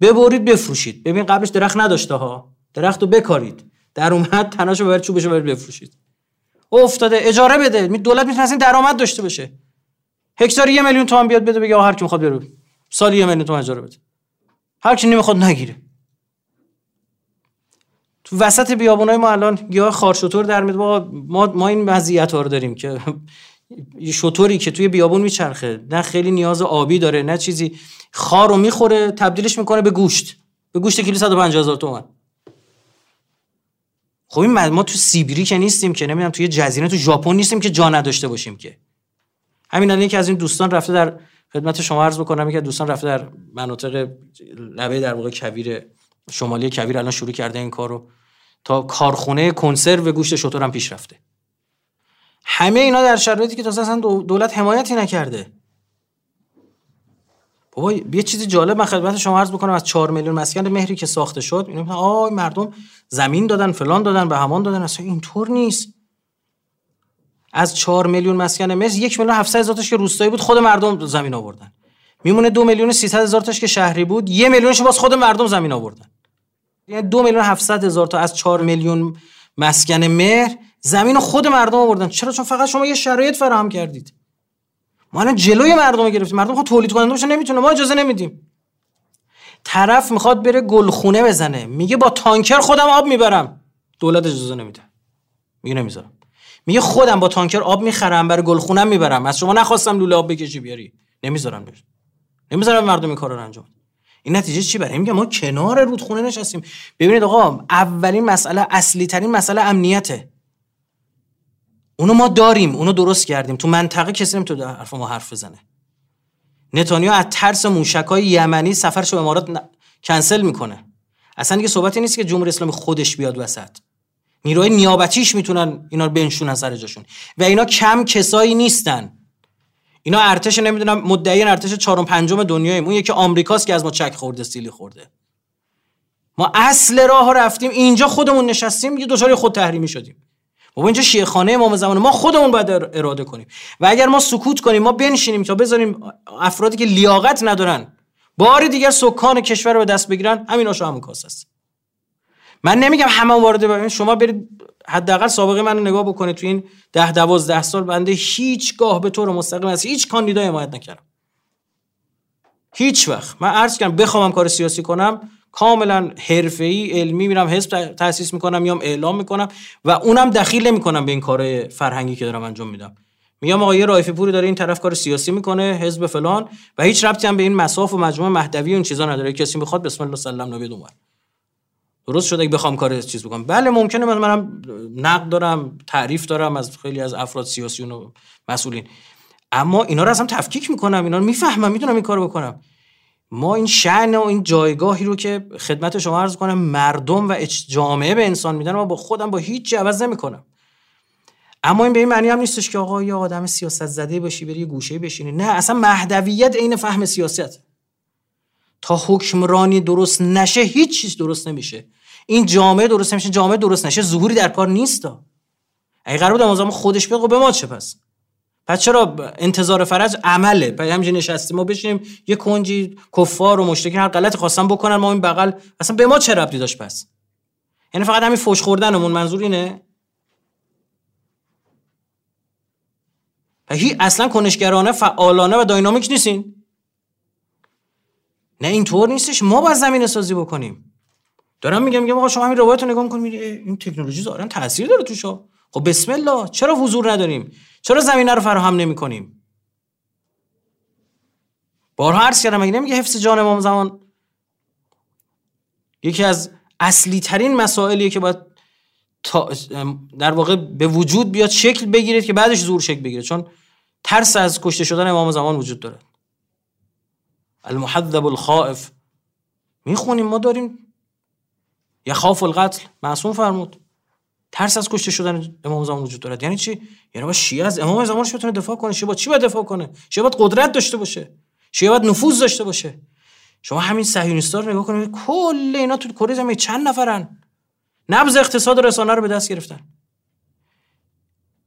ببرید بفروشید. ببین قبلش درخت نداشته ها. درخت رو بکارید. در اومد تناشو ببرید چوبشو ببرید بفروشید. افتاده. اجاره بده. دولت می‌تونه این درآمد داشته باشه. هکتار یه میلیون تومان بیاد بده بگه هر کی می‌خواد بره سال یه میلیون تومان اجاره بده. هر کی نمی‌خواد نگیره. تو وسط بیابونای ما الان گیاه خارشتور در میاد. ما ما این وضعیت ها رو داریم که شطوری که توی بیابون میچرخه. نه خیلی نیاز آبی داره نه چیزی. خار رو می‌خوره تبدیلش می‌کنه به گوشت. به گوشت کیلو 150 هزار تومان. خب این ما تو سیبری که نیستیم که نمی‌دونم توی جزیره تو ژاپن نیستیم که جا نداشته باشیم که. همین الان که از این دوستان رفته در خدمت شما عرض بکنم. که دوستان رفته در مناطق لبه در واقع کویر شمالی کویر الان شروع کرده این کارو. تا کارخونه کنسرو گوشت شطور هم پیش رفته همه اینا در شرایطی که تازه اصلا دولت حمایتی نکرده. بابا یه چیزی جالب من خدمت شما عرض بکنم از 4 میلیون مسکن مهری که ساخته شد اینا آ مردم زمین دادن فلان دادن به همان دادن. اصلا اینطور نیست. از 4 میلیون مسکن مهر یک میلیون 700 هزار تاش که روستایی بود خود مردم زمین آوردن. میمونه دو میلیون 300 هزار تاش که شهری بود یه میلیونش باز خود مردم زمین آوردن. یعنی دو میلیون 700 هزار تا از 4 میلیون مسکن مهر زمین خود مردم آوردن. چرا؟ چون فقط شما یه شرایط فراهم کردید. ما الان جلوی مردم گرفتیم. مردم خود تولید کننده باشه نمی‌تونه. ما اجازه نمیدیم. طرف می‌خواد بره گلخونه بزنه. میگه با تانکر خودم آب می‌برم. دولت اجازه نمیده. میگه نمی‌ذارم. میگه خودم با تانکر آب می‌خرم برای گلخونم می‌برم. از شما نخواستم لوله آب بکشی بیاری. نمی‌ذارم بشه نمی‌ذارم مردم این کار رو انجام این نتیجه چی برای؟ میگه ما کنار رودخونه نشستیم. ببینید آقا اولین مسئله اصلی ترین مسئله امنیته. اونو ما داریم اونو درست کردیم. تو منطقه کسی نمی‌تونه حرف ما حرف بزنه. نتانیا از ترس موشکای یمنی سفرش به امارات کنسل می‌کنه. اصلا دیگه صحبتی نیست که جمهوری اسلامی خودش بیاد وسط. نیروهای نیابتیش می‌تونن اینا رو بنشونن سر جاشون. و اینا کم کسایی نیستن. اینا ارتش نمی‌دونم مدعی ارتش چهارم پنجم دنیاییم. اون یکی آمریکاست که از ما چک خورده سیلی خورده. ما اصل راه رفتیم اینجا خودمون نشستیم یه دچار خود تحریمی شدیم. بابا اینجا شیخانه امام زمان ما خودمون باید اراده کنیم. و اگر ما سکوت کنیم ما بنشینیم تا بذاریم افرادی که لیاقت ندارن بار دیگر سکان کشور رو به دست بگیرن همین آشو همون کاس است. من نمیگم همه وارد ببین شما برید حداقل سابقه من نگاه بکنید تو این ده دوازده سال بنده هیچگاه به طور مستقیم از هیچ کاندیدای حمایت نکردم. هیچ وقت. من عرض کردم بخوام کار سیاسی کنم کاملا حرفه‌ای علمی میرم حزب تاسیس می‌کنم میام اعلام می‌کنم و اونم دخیل نمی‌کنم به این کار فرهنگی که دارم انجام میدم. میگم آقا یه رایفی پوری داره این طرف کار سیاسی می‌کنه حزب فلان و هیچ ربطی هم به این مساف و مجموعه مهدوی و این چیزا نداره. کسی می‌خواد بسم الله سلام نبی دومر درست شده اگه بخوام کار چیز بکنم. بله ممکنه من منم نقد دارم تعریف دارم از خیلی از افراد سیاسی و مسئولین. اما اینا رو اصلا تفکیک می‌کنم اینا رو می‌فهمم می‌تونم این کارو بکنم. ما این شعن و این جایگاهی رو که خدمت شما عرض کنم مردم و جامعه به انسان میدن و با خودم با هیچ عوض نمی‌کنم. اما این به این معنی هم نیستش که آقا یه آدم سیاست زده باشی بری گوشه بشینی. نه اصلا مهدویت عین فهم سیاست. تا حکمرانی درست نشه هیچ چیز درست نمیشه. این جامعه درست نمیشه جامعه درست نشه ظهوری در کار نیست اگه قرار بود امام خودش بیاد خب به ما چه پس؟ پس چرا انتظار فرج عمله؟ پس همینجا نشستیم ما بشینیم یه کنجی کفار و مشرکین هر غلطی خواستن بکنن ما این بغل اصلا به ما چه ربطی داشت پس؟ یعنی فقط همین فوش خوردنمون منظور اینه؟ هی اصلا کنشگرانه فعالانه و داینامیک نیستین. نه اینطور نیستش. ما باید زمین سازی بکنیم. دارم میگم میگم آقا شما همین روایت رو نگاه می‌کنید این تکنولوژی ظاهرا تاثیر داره توشا خب بسم الله چرا حضور نداریم؟ چرا زمینه رو فراهم نمی‌کنیم؟ بارها عرض کردم مگه نمیگه حفظ جان امام زمان؟ یکی از اصلی ترین مسائلیه که باید در واقع به وجود بیاد شکل بگیرید که بعدش زور شکل بگیره. چون ترس از کشته شدن امام زمان وجود داره. المحذب الخائف. می‌خونیم ما داریم. یخاف القتل معصوم فرمود. ترس از کشته شدن امام زمان وجود دارد. یعنی چی؟ یعنی با شیعه از امام زمانش بتونه دفاع کنه. شیعه با چی باید دفاع کنه؟ شیعه باید قدرت داشته باشه. شیعه باید نفوذ داشته باشه. شما همین صهیونیستا رو نگاه کنید کل اینا تو کره زمین چند نفرن. نبض اقتصاد رسانه رو به دست گرفتن.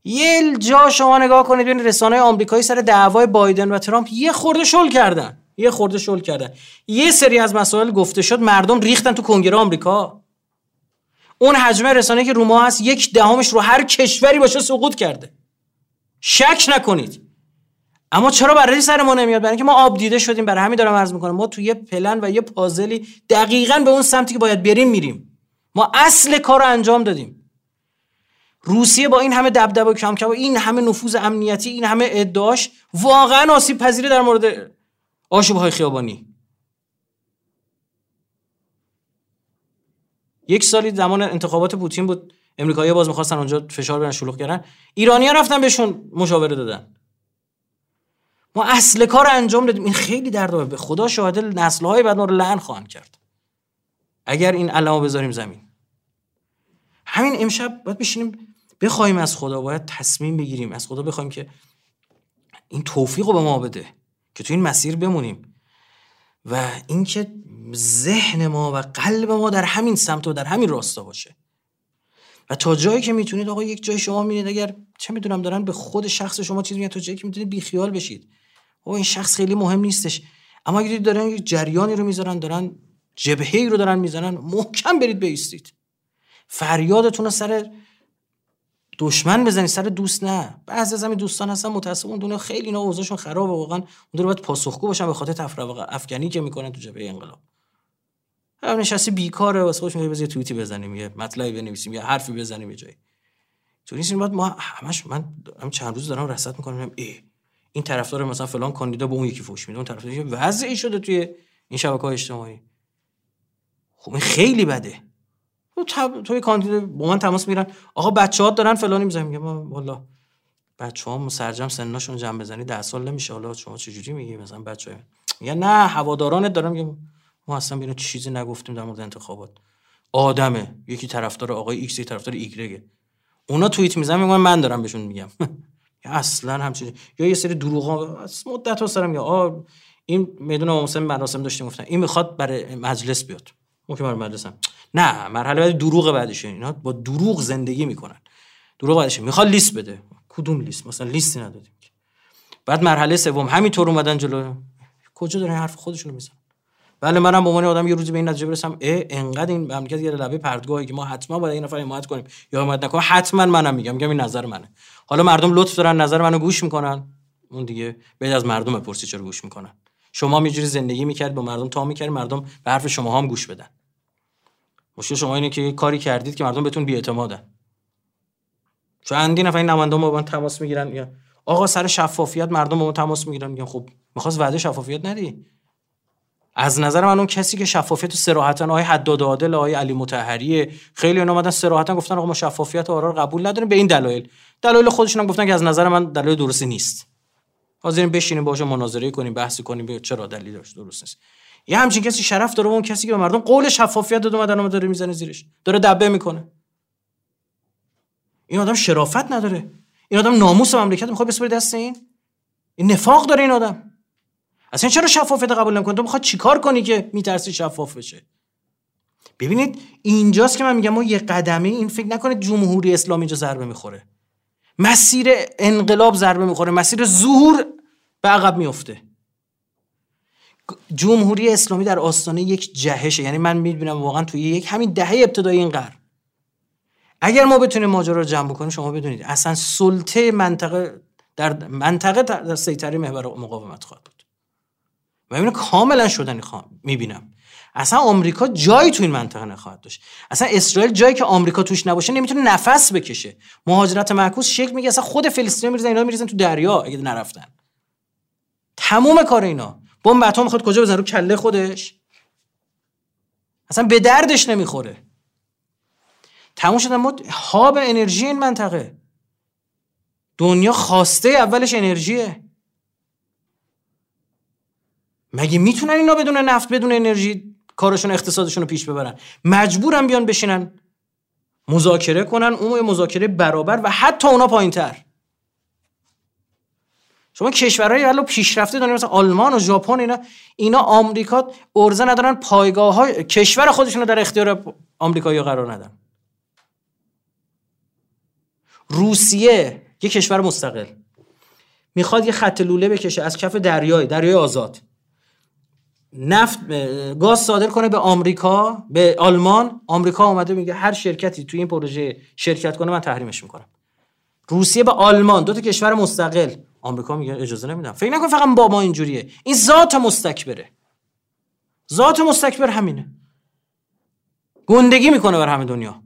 یه جا شما نگاه کنید ببینید رسانه آمریکایی سر دعوای بایدن و ترامپ یه خورده شل کردن. یه خورده شل کردن یه سری از مسائل گفته شد مردم ریختن تو کنگره آمریکا. اون حجم رسانه که روما هست یک دهمش رو هر کشوری باشه سقوط کرده. شک نکنید. اما چرا برای سر ما نمیاد؟ برای اینکه ما آب دیده شدیم برای همین دارم عرض می‌کنم. ما تو یه پلن و یه پازلی دقیقا به اون سمتی که باید بریم میریم. ما اصل کار رو انجام دادیم. روسیه با این همه دبدبه و کم کم این همه نفوذ امنیتی این همه ادعاش واقعا آسیب پذیره در مورد آشوب های خیابانی. یک سالی زمان انتخابات پوتین بود. امریکایی‌ها باز می‌خواستن اونجا فشار بیارن شلوغ کردن. ایرانی‌ها رفتن بهشون مشاوره دادن. ما اصل کار انجام دادیم. این خیلی درد به خدا شاهد نسل‌های بعد ما رو لعن خواهند کرد. اگر این علامو بذاریم زمین. همین امشب باید بشینیم بخوایم از خدا. باید تصمیم بگیریم. از خدا بخوایم که این توفیق رو به ما بده. که تو این مسیر بمونیم. و اینکه ذهن ما و قلب ما در همین سمت و در همین راستا باشه. و تا جایی که می‌تونید آقا یک جای شما می‌بینید اگر چه می‌دونم دارن به خود شخص شما چیز میگن تا جایی که می‌تونید بیخیال بشید. او این شخص خیلی مهم نیستش. اما اگر دارن یک جریانی رو می‌ذارن دارن جبهه رو دارن می‌زنن محکم برید بیستید فریادتون رو سر دشمن بزنید سر دوست نه. بعضی از همین دوستان هستن متاسفانه اون دنیا خیلی اینا اوضاعشون خرابه واقعا اون رو باید پاسخگو باشن به خاطر تفرقه افغانی که می‌کنن تو جبهه انقلاب. هم نشستی بیکاره واسه خودش میگه توییتی بزنیم یه مطلبی بنویسیم یه حرفی بزنیم یه جایی تو نیست بعد ما همش من هم چند روز دارم رصد می‌کنم ای این طرفدار مثلا فلان کاندیدا به اون یکی فوش میده اون طرفدار وضعی شده توی این شبکه های اجتماعی. خب این خیلی بده. تو توی کاندید با من تماس میرن آقا بچه ها دارن فلانی می‌زنن. میگم والا. بچه ها سرجم سناشون جمع بزنی ده سال نمیشه. حالا شما چجوری میگی مثلا بچه میگن نه هوادارانت دارن میگم ما اصلا بیرون چیزی نگفتیم در مورد انتخابات. آدمه. یکی طرفدار آقای ایکس یکی طرفدار ایگرگه. اونا توییت می‌زنن میگن من دارم بهشون میگم. اصلا همچین یا یه سری دروغ از مدت ها سرم یا این میدون امام مراسم داشتیم گفتن. این می‌خواد برای مجلس بیاد. ممکن برای مجلسم نه مرحله بعد دروغ بعدشه اینا با دروغ زندگی می‌کنن. دروغ بعدشه می‌خواد لیست بده. کدوم لیست؟ مثلا لیستی ندادیم بعد مرحله سوم. همینطور اومدن جلو. کجا دارن حرف خودشونو می‌زنن؟ بله منم به عنوان آدم یه روزی به این نتیجه برسم. اه انقدر این مملکت یه لبه پردگاهی که ما حتما باید این نفر حمایت کنیم. یا حمایت نکنیم حتما منم میگم. میگم این نظر منه. حالا مردم لطف دارن نظر منو گوش می‌کنن. اون دیگه بعد از مردم بپرسی چرا گوش می‌کنن. شما یه زندگی می‌کرد با مردم تا می‌کرد مردم به حرف شما هم گوش بدن. مشکل شما اینه که کاری کردید که مردم بهتون بی‌اعتمادن چندین نفر این نماینده با من تماس می‌گیرن یا آقا سر شفافیت مردم با من تماس می‌گیرن. میگن خب می‌خواست وعده شفافیت ندی. از نظر من اون کسی که شفافیت و صراحتا آقای حداد عادل آقای علی مطهری خیلی اونا اومدن صراحتا گفتن آقا ما شفافیت و آرا رو قبول نداریم به این دلایل. دلایل خودشون هم گفتن که از نظر من دلایل درستی نیست. حاضرین بشینیم باشه مناظره کنیم بحثی کنیم چرا دلیل درست نیست. یه همچین کسی شرف داره اون کسی که به مردم قول شفافیت داده اومدن داره می‌زنه زیرش. داره دبه می‌کنه. این آدم شرافت نداره. این آدم ناموس مملکت می‌خواد بسپره دست این؟ این نفاق داره این آدم. اصلا چرا شفافیت قبول نمی‌کنی تو می‌خواد چیکار کنی که میترسی شفاف بشه؟ ببینید اینجاست که من میگم ما یه قدمی این فکر نکنه جمهوری اسلامی اینجا ضربه می‌خوره. مسیر انقلاب ضربه می‌خوره. مسیر ظهور به عقب میفته جمهوری اسلامی در آستانه یک جهشه. یعنی من می‌بینم واقعا توی یک همین دهه ابتدای این قرن. اگر ما بتونیم ماجرا رو جمع بکنیم شما بدونید اصلا سلطه منطقه در منطقه در سیطره محور مقاومت خواهد بود. و اینو کاملا شدنی می‌بینم. اصلا آمریکا جایی تو این منطقه نخواهد داشت. اصلا اسرائیل جایی که آمریکا توش نباشه نمی‌تونه نفس بکشه. مهاجرت معکوس شکل میگه اصلا خود فلسطین میریزن اینا میریزن تو دریا اگه نرفتن. تموم کار اینا. بمب اتم می‌خواد کجا بزنه رو کله خودش. اصلا به دردش نمی‌خوره. تموم شدن ما هاب انرژی این منطقه. دنیا خواسته اولش انرژیه. مگه می‌تونن اینا بدون نفت بدون انرژی کارشون اقتصادشون رو پیش ببرن؟ مجبورن بیان بشینن مذاکره کنن اون مذاکره برابر و حتی اونا پایین تر شما کشورهای ولو پیشرفته دارید مثلا آلمان و ژاپن اینا اینا آمریکا ارزه ندارن پایگاه های کشور خودشون در اختیار آمریکایی قرار ندن. روسیه یه کشور مستقل. می‌خواد یه خط لوله بکشه از کف دریای دریای آزاد. نفت گاز صادر کنه به آمریکا به آلمان. آمریکا اومده میگه هر شرکتی تو این پروژه شرکت کنه من تحریمش می‌کنم. روسیه به آلمان دو تا کشور مستقل. آمریکا میگه اجازه نمیدم. فکر نکن فقط با ما اینجوریه. این ذات مستکبره. ذات مستکبر همینه. گندگی می‌کنه بر همه دنیا.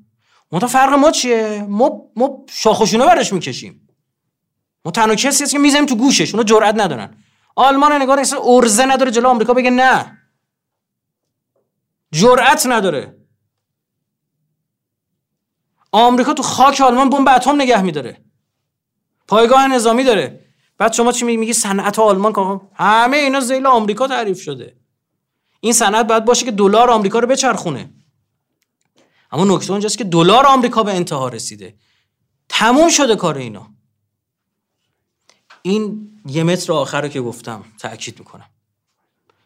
منتها فرق ما چیه؟ ما ما شاخشونه برش می‌کشیم. ما تنها کسی هست که می‌زنیم تو گوشش. اونا جرئت ندارن. آلمان نگاه اصلا ارزه نداره جلو آمریکا بگه نه. جرأت نداره. آمریکا تو خاک آلمان بمب اتم نگه میداره. پایگاه نظامی داره. بعد شما چی میگی صنعت آلمان که همه اینا زیل آمریکا تعریف شده. این صنعت باید باشه که دلار آمریکا رو بچرخونه. اما نکته اونجاست که دلار آمریکا به انتها رسیده. تموم شده کار اینا. این یه متر آخر رو که گفتم تاکید می‌کنم.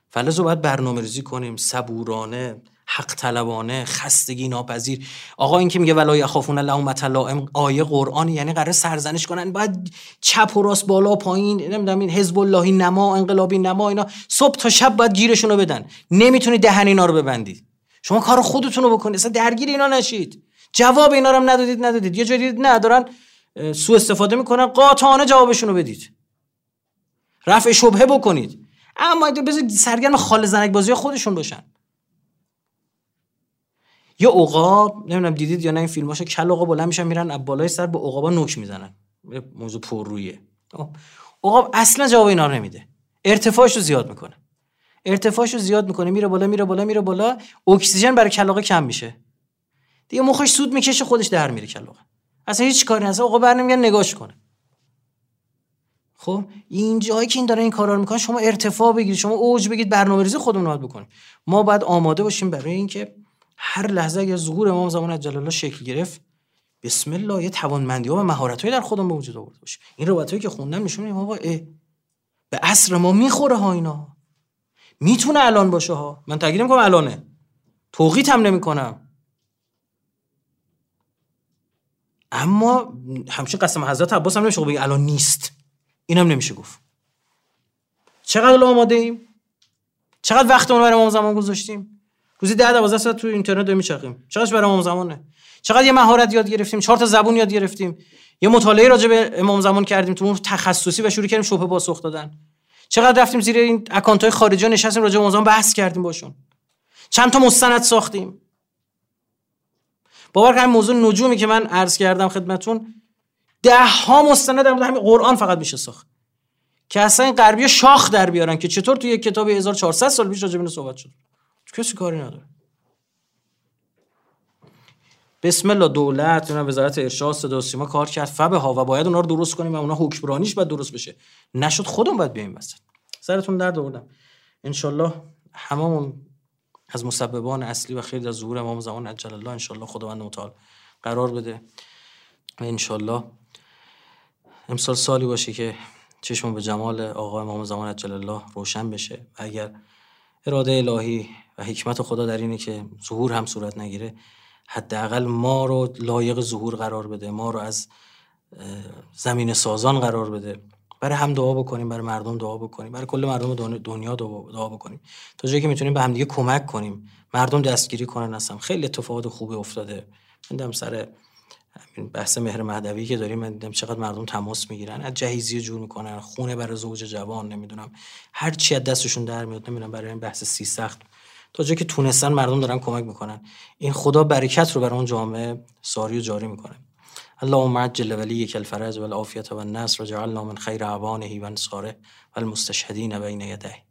فلزو باید برنامه ریزی کنیم صبورانه. حق طلبانه خستگی ناپذیر. آقا این که میگه ولا یخافون لهم متلائم آیه قرآن یعنی قرار سرزنش کنن. باید چپ و راست بالا پایین نمی‌دونم این حزب اللهی نما انقلابی نما اینا صبح تا شب باید گیرشون رو بدن. نمی‌تونید دهن اینا رو ببندید. شما کار خودتون رو بکنید. اصلا درگیر اینا نشید. جواب اینا رو هم ندادید ندادید. یه جایی ندارن سوء استفاده می‌کنن. قاطعانه جوابشون رو بدید. رفع شبهه بکنید. اما بذارید سرگرم خال زنک بازی خودشون باشن. یه عقاب نمی‌دونم دیدید یا نه این فیلماشو کل عقاب بلند میشن میرن از بالای سر به عقابا نوک می‌زنن. موضوع پر رویه خب، عقاب اصلا جواب اینا رو نمیده. ارتفاعش رو زیاد می‌کنه. ارتفاعش رو زیاد می‌کنه میره بالا میره بالا میره بالا اکسیژن برای کلاغه کم میشه. دیگه مخش سود می‌کشه خودش در میره کلاغه اصلا هیچ کاری نشه عقاب بر نمیگن نگاش کنه. خب این جایی که این داره این کارا رو می‌کنه شما ارتفاع بگیرید شما اوج بگید برنامه‌ریزی خودمون باید بکنیم. ما باید آماده باشیم برای اینکه هر لحظه اگر ظهور امام زمان عجل الله شکل گرفت بسم الله یه توانمندی ها و مهارت در خودمون به وجود آورده باشه. این روایتایی که خوندم نشون میده بابا به عصر ما می‌خوره ها اینا. می‌تونه الان باشه ها. من تاکید می‌کنم الانه. توقیت هم نمی‌کنم. اما همچین قسم حضرت عباس هم نمیشه بگی الان نیست. اینم نمیشه گفت. چقدر آماده ایم چقدر وقتمون برای امام زمان گذاشتیم؟ روزی 10 12 ساعت تو اینترنت میچرخیم. چقدر برای امام زمانه؟ چقدر یه مهارت یاد گرفتیم چهار تا زبون یاد گرفتیم. یه مطالعه راجع به امام زمان کردیم تو تخصصی و شروع کردیم شبهه پاسخ دادن. چقدر رفتیم زیر این اکانت های خارجی نشستیم راجع به امام زمان بحث کردیم باشون. چند تا مستند ساختیم. باور کنید موضوع نجومی که من عرض کردم خدمتون ده ها مستند در همین قرآن فقط میشه ساخت. که اصلا این غربی شاخ در بیارن که چطور توی یک کتاب 1400 سال پیش راجع صحبت شد. کسی کاری نداره. بسم الله دولت اینا وزارت ارشاد صدا سیما کار کرد. فبه ها و باید اونا رو درست کنیم و اونا حکمرانیش باید درست بشه. نشد خودمون باید بیایم وسط. سرتون درد آوردم. ان هممون از مسببان اصلی و خیلی از ظهور امام زمان عجل الله ان شاء الله خداوند متعال قرار بده. و ان امسال سالی باشه که چشم به جمال آقا امام زمان عجل الله روشن بشه. و اگر اراده الهی و حکمت خدا در اینه که ظهور هم صورت نگیره. حداقل ما رو لایق ظهور قرار بده ما رو از زمین سازان قرار بده. برای هم دعا بکنیم برای مردم دعا بکنیم برای کل مردم دنیا دعا بکنیم. تا جایی که می‌تونیم به همدیگه کمک کنیم. مردم دستگیری کنن هستم خیلی اتفاقات خوبی افتاده. من سر بحث مهر مهدوی که داریم من دیدم چقدر مردم تماس می‌گیرن. از جهیزی جور می‌کنن خونه برای زوج جوان نمی‌دونم. هر چی از دستشون در میاد نمی‌دونم برای این بحث سی سخت تا جایی که تونستن مردم دارن کمک می‌کنن. این خدا برکت رو برای اون جامعه ساری و جاری می‌کنه. اللهم عجل وليك الفرج والعافية والنصر وجعلنا من خير عوانه وانصاره والمستشهدين بين يديه